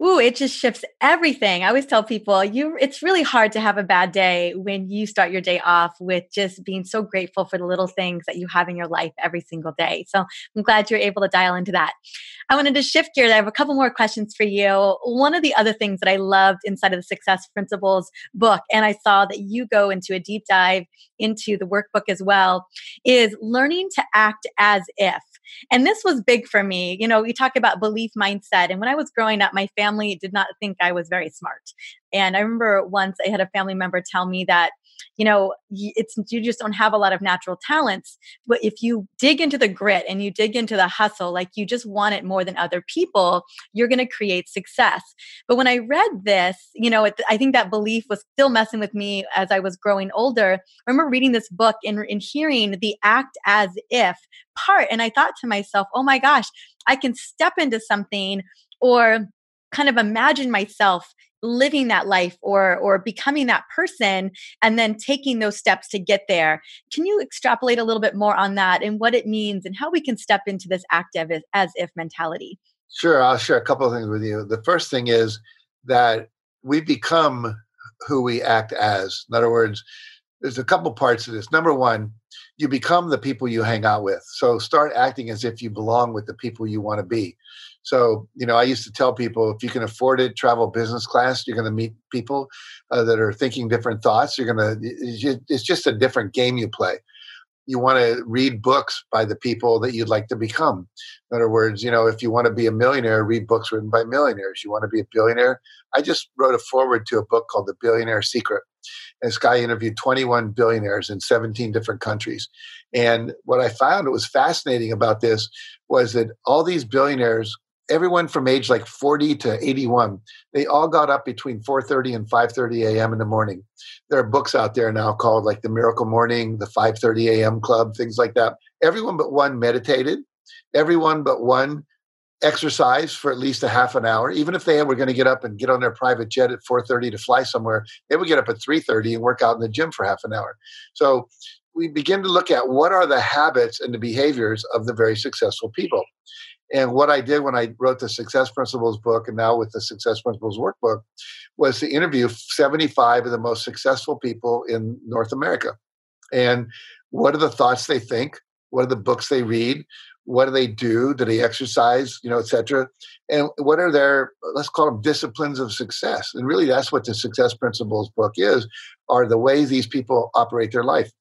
ooh, it just shifts everything. I always tell people, you it's really hard to have a bad day when you start your day off with just being so grateful for the little things that you have in your life every single day. So I'm glad you're able to dial into that. I wanted to shift gears. I have a couple more questions for you. One of the other things that I loved inside of the Success Principles book, and I saw that you go into a deep dive into the workbook as well, is learning to act as if. And this was big for me. You know, we talk about belief mindset. And when I was growing up, my family did not think I was very smart. And I remember once I had a family member tell me that, you know, it's you just don't have a lot of natural talents, but if you dig into the grit and you dig into the hustle, like you just want it more than other people, you're going to create success. But when I read this, you know, it, I think that belief was still messing with me as I was growing older. I remember reading this book and, and hearing the act as if part, and I thought to myself, oh my gosh, I can step into something or kind of imagine myself living that life or or becoming that person and then taking those steps to get there. Can you extrapolate a little bit more on that and what it means and how we can step into this active as, as if mentality? Sure i'll share a couple of things with you. The first thing is that we become who we act as. In other words there's a couple parts to this. Number one you become the people you hang out with. So start acting as if you belong with the people you want to be so, you know, I used to tell people if you can afford it, travel business class, you're going to meet people uh, that are thinking different thoughts. You're going to, it's just a different game you play. You want to read books by the people that you'd like to become. In other words, you know, if you want to be a millionaire, read books written by millionaires. You want to be a billionaire. I just wrote a forward to a book called The Billionaire Secret. And this guy interviewed 21 billionaires in 17 different countries. And what I found that was fascinating about this was that all these billionaires everyone from age like 40 to 81 they all got up between 4.30 and 5.30 a.m in the morning. There are books out there now called like the miracle morning the 5.30 a.m club things like that. Everyone but one meditated. Everyone but one exercise for at least a half an hour. Even if they were going to get up and get on their private jet at 4.30 to fly somewhere they would get up at 3.30 and work out in the gym for half an hour. So we begin to look at what are the habits and the behaviors of the very successful people and what i did when i wrote the success principles book and now with the success principles workbook was to interview 75 of the most successful people in north america. And what are the thoughts they think? What are the books they read? What do they do? Do they exercise you know etc and what are their let's call them disciplines of success? And really that's what the success principles book is are the ways these people operate their life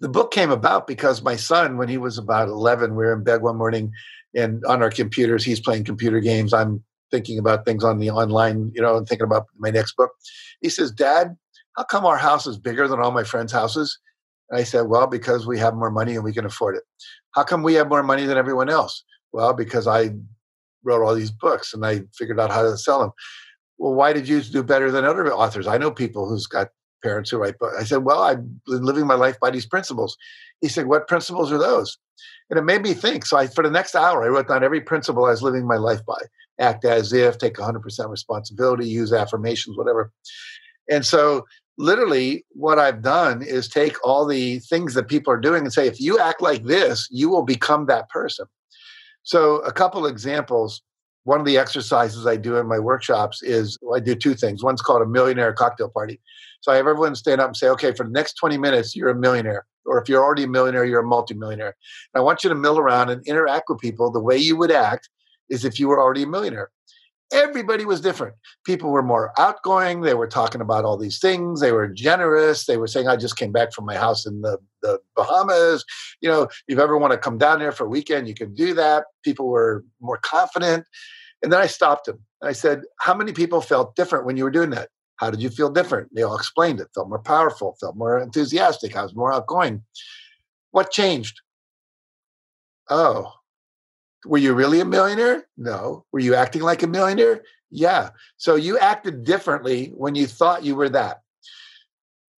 the book came about because my son when he was about 11 we were in bed one morning and on our computers he's playing computer games i'm thinking about things on the online you know and thinking about my next book he says dad how come our house is bigger than all my friends houses and I said, well, because we have more money and we can afford it. How come we have more money than everyone else? Well, because I wrote all these books and I figured out how to sell them. Well, why did you do better than other authors? I know people who's got parents who write books. I said, well, I've been living my life by these principles. He said, what principles are those? And it made me think. So I, for the next hour, I wrote down every principle I was living my life by. Act as if, take 100% responsibility, use affirmations, whatever. And so literally what I've done is take all the things that people are doing and say, if you act like this, you will become that person. So, a couple examples. One of the exercises I do in my workshops is I do two things. One's called a millionaire cocktail party. So I have everyone stand up and say, okay, for the next 20 minutes, you're a millionaire. Or if you're already a millionaire, you're a multimillionaire. And I want you to mill around and interact with people the way you would act is if you were already a millionaire everybody was different. People were more outgoing. They were talking about all these things. They were generous. They were saying, I just came back from my house in the, the Bahamas. You know, if you ever want to come down there for a weekend, you can do that. People were more confident. And then I stopped. And I said, How many people felt different when you were doing that? How did you feel different? They all explained it, felt more powerful, felt more enthusiastic. I was more outgoing. What changed? Oh, were you really a millionaire? No. Were you acting like a millionaire? Yeah. So you acted differently when you thought you were that.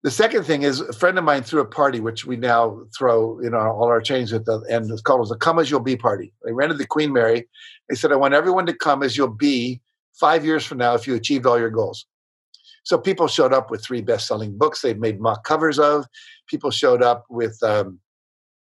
The second thing is a friend of mine threw a party, which we now throw in our, all our chains at the end. It's called the Come As You'll Be party. They rented the Queen Mary. They said, I want everyone to come as you'll be five years from now if you achieved all your goals. So people showed up with three best-selling books they'd made mock covers of. People showed up with um,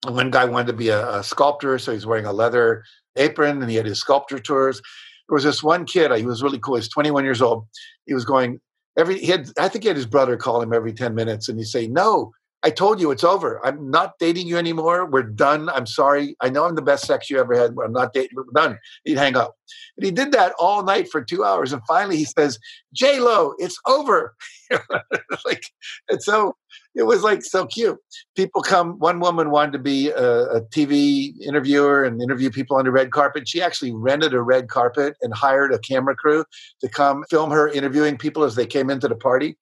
one guy wanted to be a, a, sculptor, so he's wearing a leather apron and he had his sculpture tours. There was this one kid, he was really cool. He's 21 years old. He was going every, he had, I think he had his brother call him every 10 minutes and he'd say, No, I told you it's over. I'm not dating you anymore. We're done. I'm sorry. I know I'm the best sex you ever had, but I'm not dating. We're done. He'd hang up. And he did that all night for two hours. And finally he says, J Lo, it's over. [LAUGHS] like, and so it was like so cute. People come. One woman wanted to be a, a, TV interviewer and interview people on the red carpet. She actually rented a red carpet and hired a camera crew to come film her interviewing people as they came into the party.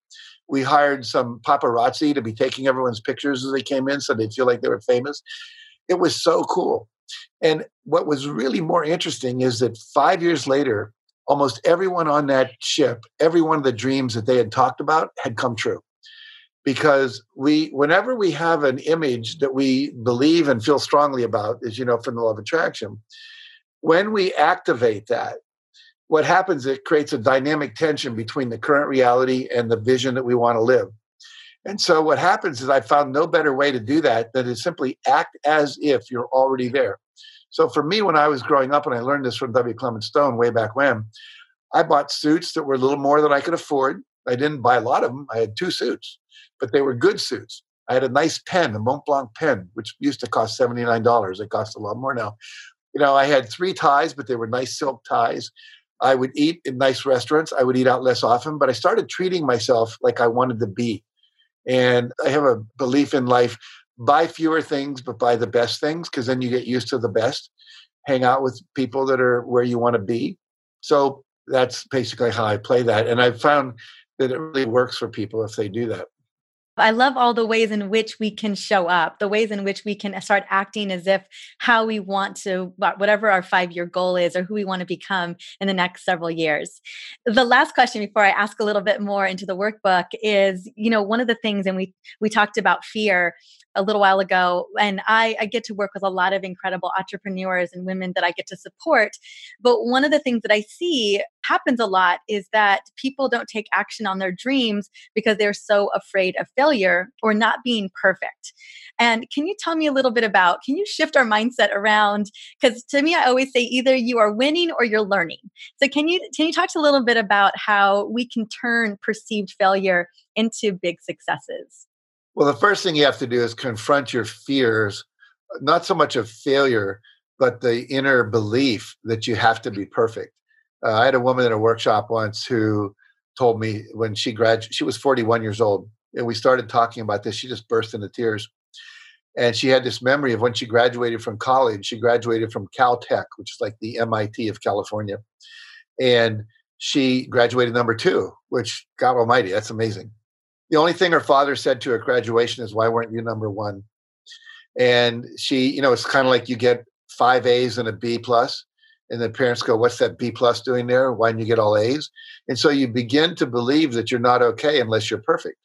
We hired some paparazzi to be taking everyone's pictures as they came in, so they'd feel like they were famous. It was so cool. And what was really more interesting is that five years later, almost everyone on that ship, every one of the dreams that they had talked about had come true because we whenever we have an image that we believe and feel strongly about as you know from the law of attraction when we activate that what happens it creates a dynamic tension between the current reality and the vision that we want to live and so what happens is i found no better way to do that than to simply act as if you're already there so for me when i was growing up and i learned this from w clement stone way back when i bought suits that were a little more than i could afford i didn't buy a lot of them i had two suits but they were good suits. I had a nice pen, a Montblanc pen, which used to cost $79. It costs a lot more now. You know, I had three ties, but they were nice silk ties. I would eat in nice restaurants. I would eat out less often, but I started treating myself like I wanted to be. And I have a belief in life buy fewer things, but buy the best things, because then you get used to the best. Hang out with people that are where you want to be. So that's basically how I play that. And I've found that it really works for people if they do that. I love all the ways in which we can show up, the ways in which we can start acting as if how we want to, whatever our five year goal is, or who we want to become in the next several years. The last question before I ask a little bit more into the workbook is, you know, one of the things, and we we talked about fear a little while ago, and I, I get to work with a lot of incredible entrepreneurs and women that I get to support. But one of the things that I see happens a lot is that people don't take action on their dreams because they're so afraid of failure or not being perfect. And can you tell me a little bit about can you shift our mindset around because to me I always say either you are winning or you're learning. So can you can you talk a little bit about how we can turn perceived failure into big successes? Well, the first thing you have to do is confront your fears, not so much of failure, but the inner belief that you have to be perfect. Uh, I had a woman in a workshop once who told me when she graduated, she was 41 years old, and we started talking about this. She just burst into tears. And she had this memory of when she graduated from college. She graduated from Caltech, which is like the MIT of California. And she graduated number two, which, God almighty, that's amazing. The only thing her father said to her graduation is, Why weren't you number one? And she, you know, it's kind of like you get five A's and a B plus and the parents go what's that b plus doing there? Why didn't you get all a's? And so you begin to believe that you're not okay unless you're perfect.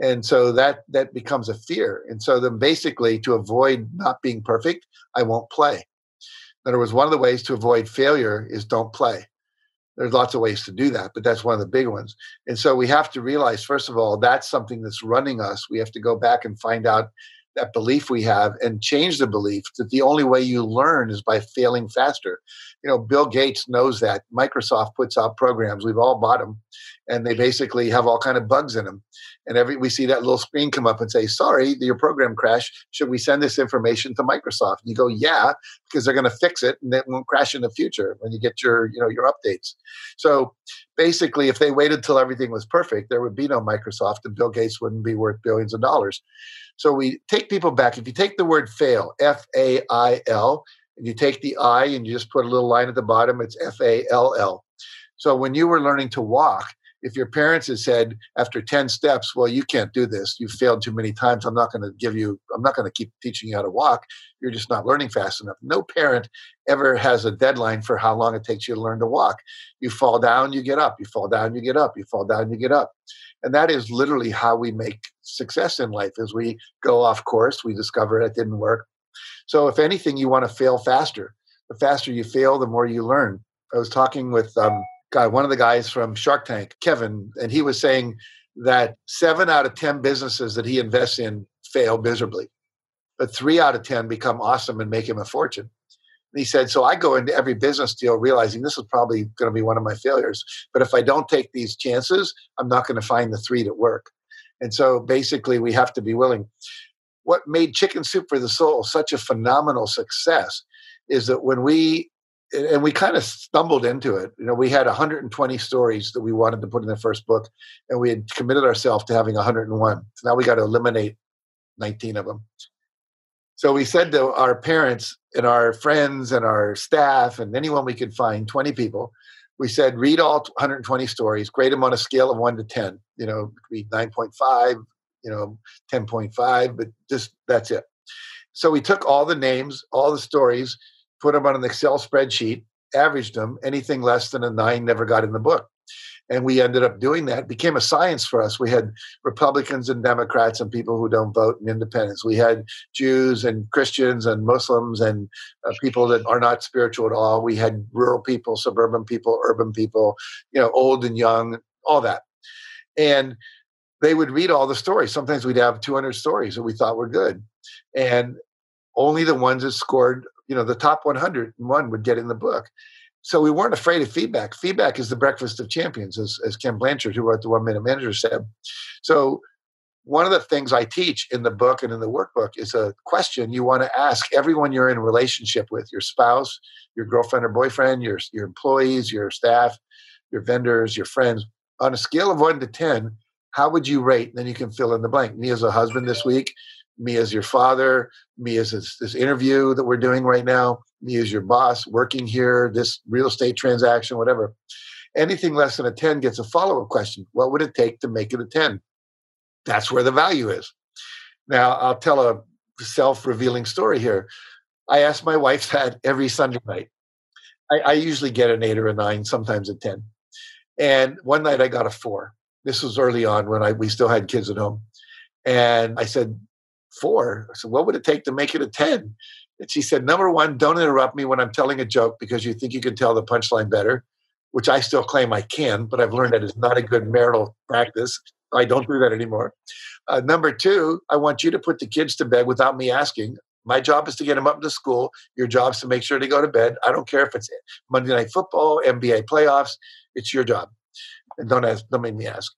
And so that that becomes a fear. And so then basically to avoid not being perfect i won't play. In other words one of the ways to avoid failure is don't play. There's lots of ways to do that but that's one of the big ones. And so we have to realize first of all that's something that's running us. We have to go back and find out that belief we have and change the belief that the only way you learn is by failing faster. You know, Bill Gates knows that. Microsoft puts out programs. We've all bought them, and they basically have all kind of bugs in them. And every we see that little screen come up and say, "Sorry, your program crashed. Should we send this information to Microsoft?" And you go, "Yeah," because they're going to fix it, and it won't crash in the future when you get your you know your updates. So basically, if they waited till everything was perfect, there would be no Microsoft, and Bill Gates wouldn't be worth billions of dollars. So we take people back. If you take the word fail, F A I L, and you take the I and you just put a little line at the bottom, it's F A L L. So when you were learning to walk, if your parents had said after 10 steps, well, you can't do this, you've failed too many times, I'm not going to give you, I'm not going to keep teaching you how to walk, you're just not learning fast enough. No parent ever has a deadline for how long it takes you to learn to walk. You fall down, you get up, you fall down, you get up, you fall down, you get up. And that is literally how we make success in life. As we go off course, we discover it didn't work. So, if anything, you want to fail faster. The faster you fail, the more you learn. I was talking with um, guy, one of the guys from Shark Tank, Kevin, and he was saying that seven out of 10 businesses that he invests in fail miserably, but three out of 10 become awesome and make him a fortune. And he said, So I go into every business deal realizing this is probably going to be one of my failures. But if I don't take these chances, I'm not going to find the three that work. And so basically, we have to be willing. What made Chicken Soup for the Soul such a phenomenal success is that when we and we kind of stumbled into it. You know, we had 120 stories that we wanted to put in the first book, and we had committed ourselves to having 101. So now we got to eliminate 19 of them. So we said to our parents and our friends and our staff and anyone we could find, 20 people, we said, read all 120 stories, grade them on a scale of 1 to 10. You know, read 9.5, you know, 10.5, but just that's it. So we took all the names, all the stories, put them on an Excel spreadsheet, averaged them. Anything less than a nine never got in the book and we ended up doing that. It became a science for us. We had Republicans and Democrats and people who don't vote and independents. We had Jews and Christians and Muslims and uh, people that are not spiritual at all. We had rural people, suburban people, urban people, you know, old and young, all that. And they would read all the stories. Sometimes we'd have 200 stories that we thought were good. And only the ones that scored, you know, the top 101 would get in the book. So we weren't afraid of feedback. Feedback is the breakfast of champions, as, as Ken Blanchard, who wrote the One Minute Manager, said. So one of the things I teach in the book and in the workbook is a question you want to ask everyone you're in relationship with, your spouse, your girlfriend or boyfriend, your, your employees, your staff, your vendors, your friends. On a scale of one to 10, how would you rate? And then you can fill in the blank. Me as a husband this week, me as your father, me as this, this interview that we're doing right now, me as your boss working here, this real estate transaction, whatever. Anything less than a 10 gets a follow up question. What would it take to make it a 10? That's where the value is. Now, I'll tell a self revealing story here. I ask my wife [LAUGHS] that every Sunday night. I, I, usually get an eight or a nine, sometimes a 10. And one night I got a four. This was early on when I we still had kids at home. And I said, four. I said, what would it take to make it a 10? And she said, number one, don't interrupt me when I'm telling a joke because you think you can tell the punchline better, which I still claim I can, but I've learned that is not a good marital practice. I don't do that anymore. Uh, number two, I want you to put the kids to bed without me asking. My job is to get them up to school. Your job is to make sure they go to bed. I don't care if it's Monday Night Football, NBA playoffs. It's your job. And don't ask, don't make me ask.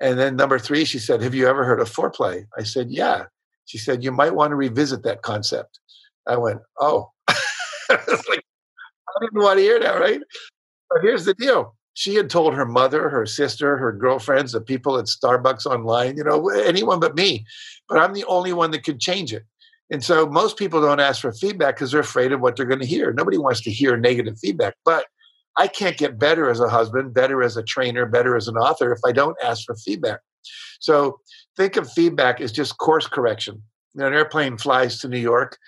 And then number three, she said, Have you ever heard of foreplay? I said, Yeah. She said, You might want to revisit that concept. I went, Oh. [LAUGHS] it's like, I didn't want to hear that, right? But here's the deal. She had told her mother, her sister, her girlfriends, the people at Starbucks online, you know, anyone but me. But I'm the only one that could change it. And so most people don't ask for feedback because they're afraid of what they're going to hear. Nobody wants to hear negative feedback. But I can't get better as a husband, better as a trainer, better as an author if I don't ask for feedback. So think of feedback as just course correction. You know, an airplane flies to New York,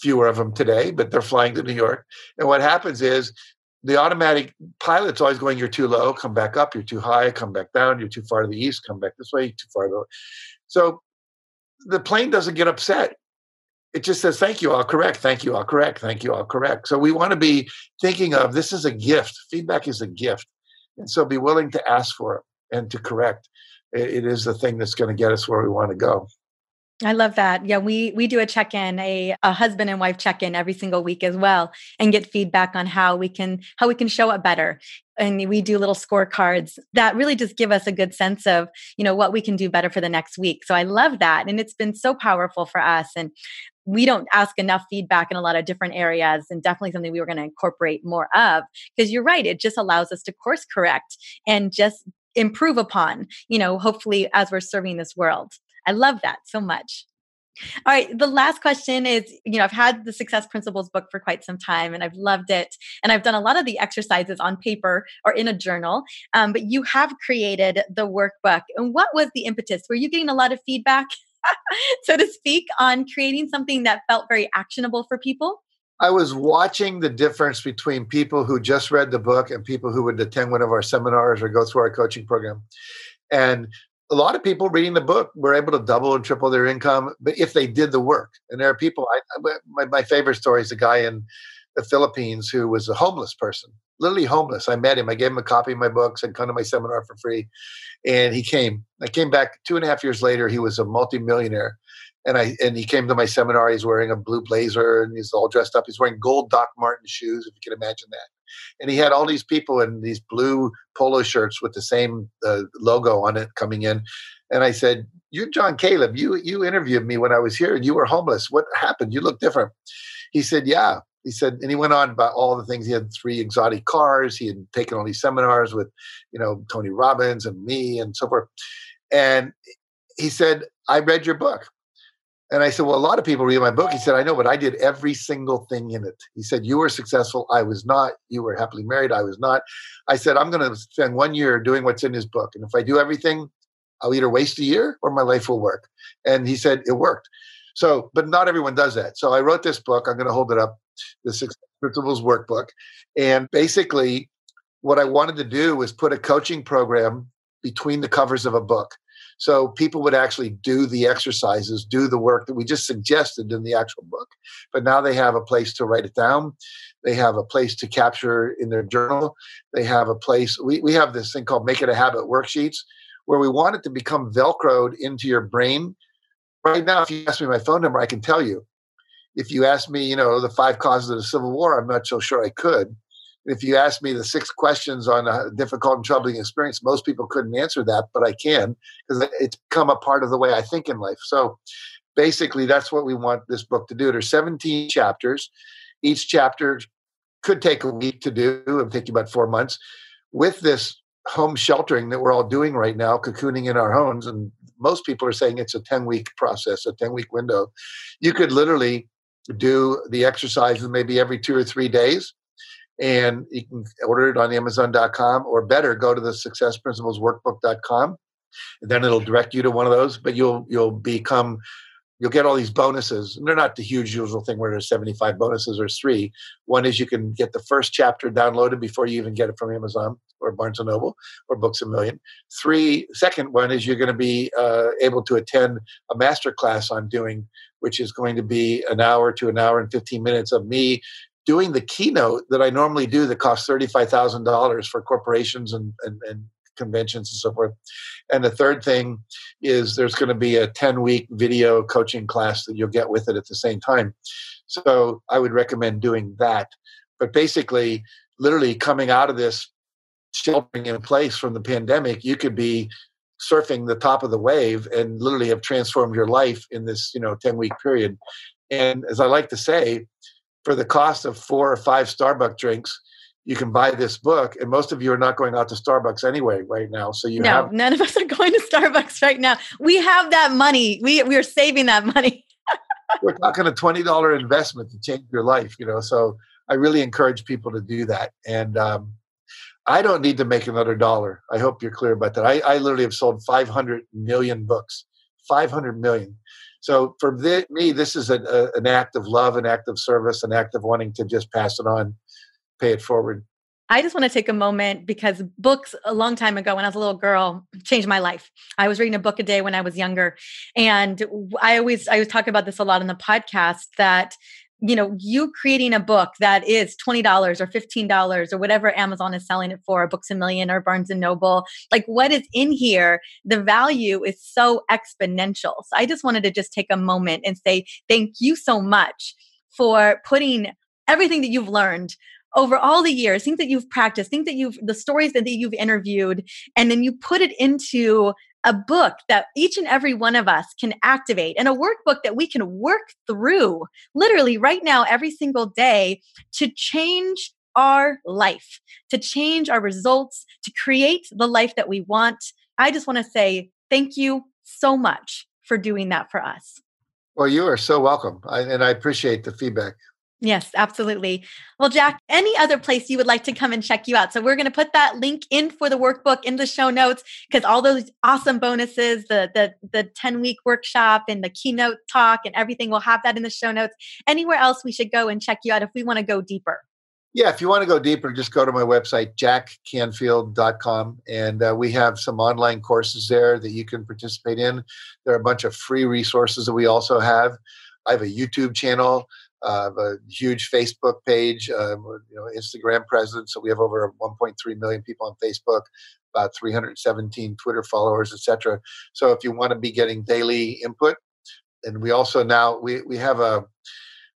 fewer of them today, but they're flying to New York. And what happens is the automatic pilot's always going, You're too low, come back up, you're too high, come back down, you're too far to the east, come back this way, too far to the So the plane doesn't get upset. It just says thank you i'll correct thank you i'll correct thank you i'll correct. So we want to be thinking of this is a gift. Feedback is a gift. And so be willing to ask for it and to correct it is the thing that's going to get us where we want to go I love that. Yeah, we we do a check-in, a, a husband and wife check-in every single week as well and get feedback on how we can how we can show up better. And we do little scorecards that really just give us a good sense of, you know, what we can do better for the next week. So I love that. And it's been so powerful for us. And we don't ask enough feedback in a lot of different areas and definitely something we were going to incorporate more of because you're right it just allows us to course correct and just improve upon you know hopefully as we're serving this world i love that so much all right. The last question is you know, I've had the Success Principles book for quite some time and I've loved it. And I've done a lot of the exercises on paper or in a journal. Um, but you have created the workbook. And what was the impetus? Were you getting a lot of feedback [LAUGHS] so to speak, on creating something that felt very actionable for people? I was watching the difference between people who just read the book and people who would attend one of our seminars or go through our coaching program. And a lot of people reading the book were able to double and triple their income, but if they did the work. And there are people, I, my, my favorite story is a guy in the Philippines who was a homeless person, literally homeless. I met him. I gave him a copy of my books and come to my seminar for free. And he came. I came back two and a half years later. He was a multimillionaire. And I and he came to my seminar. He's wearing a blue blazer and he's all dressed up. He's wearing gold Doc Martens shoes, if you can imagine that. And he had all these people in these blue polo shirts with the same uh, logo on it coming in. And I said, "You're John Caleb. You you interviewed me when I was here, and you were homeless. What happened? You look different." He said, "Yeah." he said, and he went on about all the things. He had three exotic cars. He had taken all these seminars with, you know, Tony Robbins and me and so forth. And he said, I read your book. And I said, Well, a lot of people read my book. He said, I know, but I did every single thing in it. He said, You were successful. I was not. You were happily married. I was not. I said, I'm going to spend one year doing what's in his book. And if I do everything, I'll either waste a year or my life will work. And he said, It worked. So, but not everyone does that. So I wrote this book. I'm going to hold it up the Success Principles Workbook. And basically, what I wanted to do was put a coaching program between the covers of a book. So people would actually do the exercises, do the work that we just suggested in the actual book. But now they have a place to write it down. They have a place to capture in their journal. They have a place, we, we have this thing called Make It a Habit worksheets where we want it to become Velcroed into your brain. Right now, if you ask me my phone number, I can tell you if you ask me, you know, the five causes of the Civil War, I'm not so sure I could. If you ask me the six questions on a difficult and troubling experience, most people couldn't answer that, but I can because it's become a part of the way I think in life. So basically, that's what we want this book to do. There's 17 chapters. Each chapter could take a week to do. I'm thinking about four months. With this home sheltering that we're all doing right now, cocooning in our homes, and most people are saying it's a 10 week process, a 10 week window. You could literally do the exercises maybe every two or three days. And you can order it on Amazon.com or better, go to the successprinciplesworkbook.com and then it'll direct you to one of those. But you'll you'll become you'll get all these bonuses. And they're not the huge usual thing where there's 75 bonuses. There's three. One is you can get the first chapter downloaded before you even get it from Amazon or Barnes and Noble or Books a Million. Three, second one is you're going to be uh, able to attend a master class I'm doing, which is going to be an hour to an hour and 15 minutes of me doing the keynote that I normally do that costs $35,000 for corporations and, and, and conventions and so forth. And the third thing is there's going to be a 10 week video coaching class that you'll get with it at the same time. So I would recommend doing that. But basically, literally coming out of this sheltering in place from the pandemic, you could be surfing the top of the wave and literally have transformed your life in this, you know, 10 week period. And as I like to say, for the cost of four or five Starbucks drinks, you can buy this book and most of you are not going out to starbucks anyway right now so you no have, none of us are going to starbucks right now. We have that money. We we are saving that money. [LAUGHS] We're talking a $20 investment to change your life you know so i really encourage people to do that and um, i don't need to make another dollar. I hope you're clear about that. I, I literally have sold 500 million books 500 million so for me this is a, a, an act of love an act of service an act of wanting to just pass it on pay it forward. I just want to take a moment because books a long time ago when I was a little girl changed my life. I was reading a book a day when I was younger. And I always I was talking about this a lot on the podcast that you know, you creating a book that is $20 or $15 or whatever Amazon is selling it for, Books a Million or Barnes and Noble, like what is in here, the value is so exponential. So I just wanted to just take a moment and say thank you so much for putting everything that you've learned over all the years, think that you've practiced, think that you've, the stories that you've interviewed, and then you put it into a book that each and every one of us can activate and a workbook that we can work through literally right now, every single day to change our life, to change our results, to create the life that we want. I just want to say thank you so much for doing that for us. Well, you are so welcome. I, and I appreciate the feedback. Yes, absolutely. Well, Jack, any other place you would like to come and check you out? So we're going to put that link in for the workbook in the show notes because all those awesome bonuses, the the the 10 week workshop and the keynote talk and everything, we'll have that in the show notes. Anywhere else we should go and check you out if we want to go deeper? Yeah, if you want to go deeper, just go to my website, jackcanfield.com. And uh, we have some online courses there that you can participate in. There are a bunch of free resources that we also have. I have a YouTube channel uh, a huge Facebook page, um, you know, Instagram presence. So we have over 1.3 million people on Facebook, about 317 Twitter followers, etc. So if you want to be getting daily input, and we also now we we have a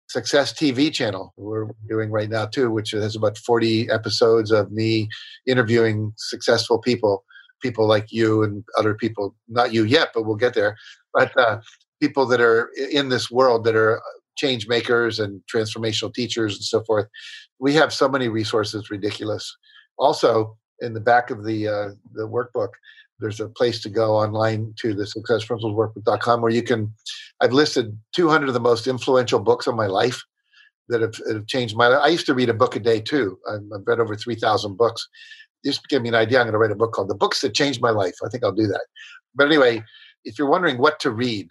success TV channel we're doing right now too, which has about 40 episodes of me interviewing successful people, people like you and other people. Not you yet, but we'll get there. But uh, people that are in this world that are change makers and transformational teachers and so forth. We have so many resources, ridiculous. Also, in the back of the uh, the workbook, there's a place to go online to the successprinciplesworkbook.com where you can. I've listed 200 of the most influential books of my life that have, have changed my life. I used to read a book a day too. I've read over 3,000 books. Just give me an idea, I'm going to write a book called "The Books That Changed My Life." I think I'll do that. But anyway, if you're wondering what to read,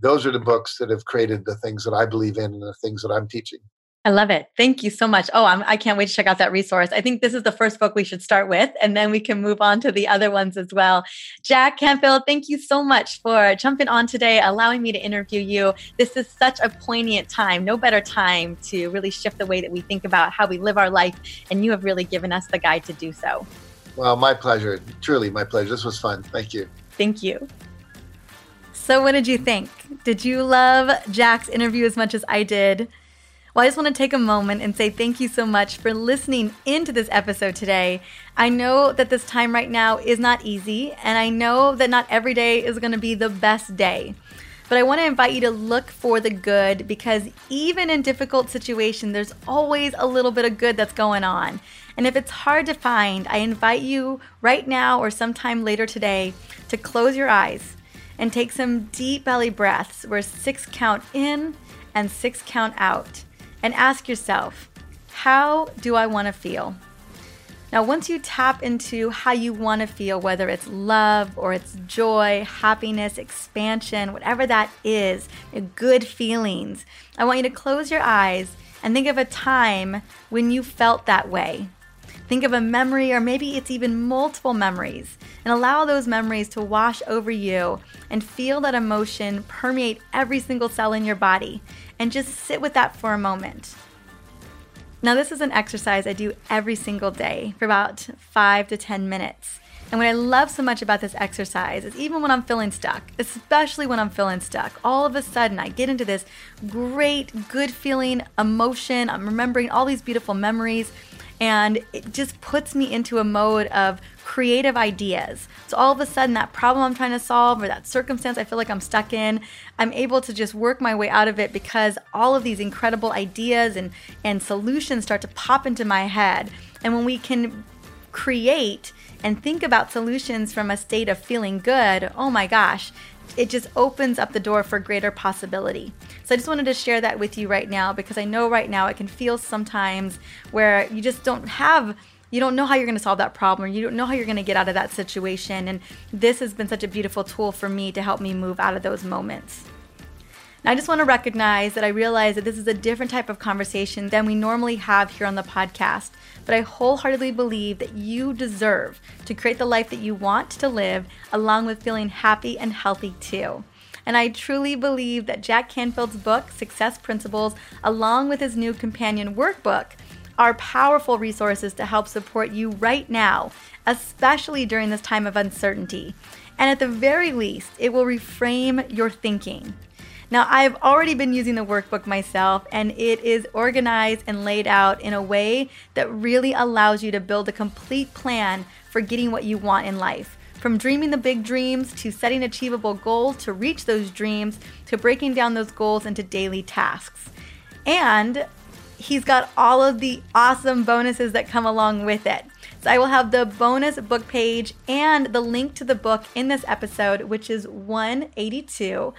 those are the books that have created the things that I believe in and the things that I'm teaching. I love it. Thank you so much. Oh, I'm, I can not wait to check out that resource. I think this is the first book we should start with, and then we can move on to the other ones as well. Jack Canfield, thank you so much for jumping on today, allowing me to interview you. This is such a poignant time. No better time to really shift the way that we think about how we live our life, and you have really given us the guide to do so. Well, my pleasure. Truly, my pleasure. This was fun. Thank you. Thank you. So, what did you think? Did you love Jack's interview as much as I did? Well, I just want to take a moment and say thank you so much for listening into this episode today. I know that this time right now is not easy, and I know that not every day is going to be the best day. But I want to invite you to look for the good because even in difficult situations, there's always a little bit of good that's going on. And if it's hard to find, I invite you right now or sometime later today to close your eyes and take some deep belly breaths where six count in and six count out. And ask yourself, how do I want to feel? Now, once you tap into how you want to feel, whether it's love or it's joy, happiness, expansion, whatever that is, good feelings, I want you to close your eyes and think of a time when you felt that way. Think of a memory, or maybe it's even multiple memories, and allow those memories to wash over you and feel that emotion permeate every single cell in your body. And just sit with that for a moment. Now, this is an exercise I do every single day for about five to 10 minutes. And what I love so much about this exercise is even when I'm feeling stuck, especially when I'm feeling stuck, all of a sudden I get into this great, good feeling emotion. I'm remembering all these beautiful memories and it just puts me into a mode of creative ideas. So all of a sudden, that problem I'm trying to solve or that circumstance I feel like I'm stuck in, I'm able to just work my way out of it because all of these incredible ideas and, and solutions start to pop into my head. And when we can create and think about solutions from a state of feeling good, oh my gosh, it just opens up the door for greater possibility. So I just wanted to share that with you right now because I know right now it can feel sometimes where you just don't have you don't know how you're going to solve that problem you don't know how you're going to get out of that situation and this has been such a beautiful tool for me to help me move out of those moments. Now, I just want to recognize that I realize that this is a different type of conversation than we normally have here on the podcast, but I wholeheartedly believe that you deserve to create the life that you want to live, along with feeling happy and healthy too. And I truly believe that Jack Canfield's book, Success Principles, along with his new companion workbook, are powerful resources to help support you right now, especially during this time of uncertainty. And at the very least, it will reframe your thinking. Now, I've already been using the workbook myself, and it is organized and laid out in a way that really allows you to build a complete plan for getting what you want in life. From dreaming the big dreams to setting achievable goals to reach those dreams to breaking down those goals into daily tasks. And he's got all of the awesome bonuses that come along with it. So I will have the bonus book page and the link to the book in this episode, which is 182.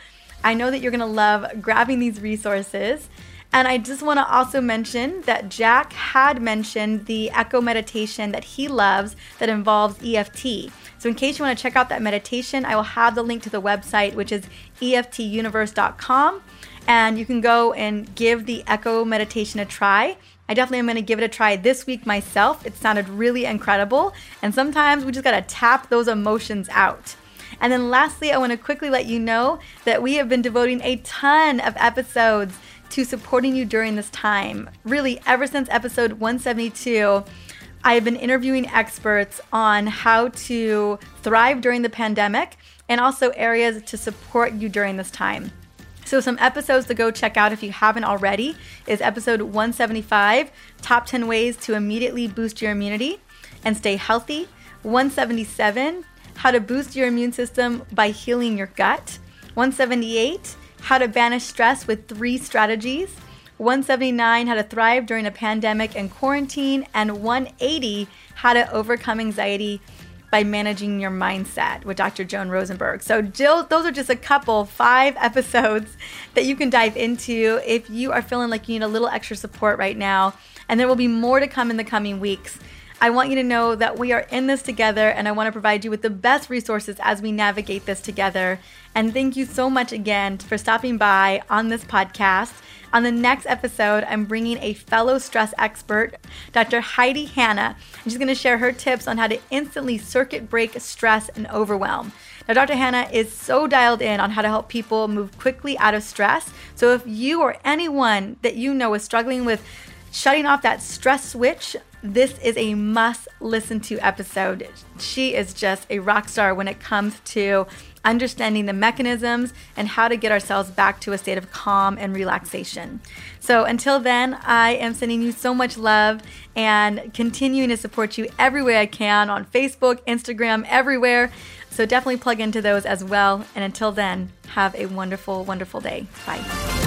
I know that you're going to love grabbing these resources. And I just want to also mention that Jack had mentioned the EcoMeditation that he loves that involves EFT. So, in case you want to check out that meditation, I will have the link to the website, which is EFTuniverse.com. And you can go and give the EcoMeditation a try. I definitely am going to give it a try this week myself. It sounded really incredible. And sometimes we just got to tap those emotions out. And then lastly, I want to quickly let you know that we have been devoting a ton of episodes to supporting you during this time. Really, ever since episode 172, I have been interviewing experts on how to thrive during the pandemic and also areas to support you during this time. So, some episodes to go check out if you haven't already is episode 175 Top 10 Ways to Immediately Boost Your Immunity and Stay Healthy. 177 how to boost your immune system by healing your gut. 178, how to banish stress with three strategies. 179, how to thrive during a pandemic and quarantine. And 180, how to overcome anxiety by managing your mindset with Dr. Joan Rosenberg. So, Jill, those are just a couple, five [LAUGHS] episodes that you can dive into if you are feeling like you need a little extra support right now. And there will be more to come in the coming weeks. I want you to know that we are in this together and I want to provide you with the best resources as we navigate this together. And thank you so much again for stopping by on this podcast. On the next episode, I'm bringing a fellow stress expert, Dr. Heidi Hanna, and she's going to share her tips on how to instantly circuit break stress and overwhelm. Now, Dr. Hanna is so dialed in on how to help people move quickly out of stress. So, if you or anyone that you know is struggling with shutting off that stress switch, this is a must listen to episode. She is just a rock star when it comes to understanding the mechanisms and how to get ourselves back to a state of calm and relaxation. So until then, I am sending you so much love and continuing to support you every way I can on Facebook, Instagram, everywhere. So definitely plug into those as well. And until then, have a wonderful, wonderful day. Bye.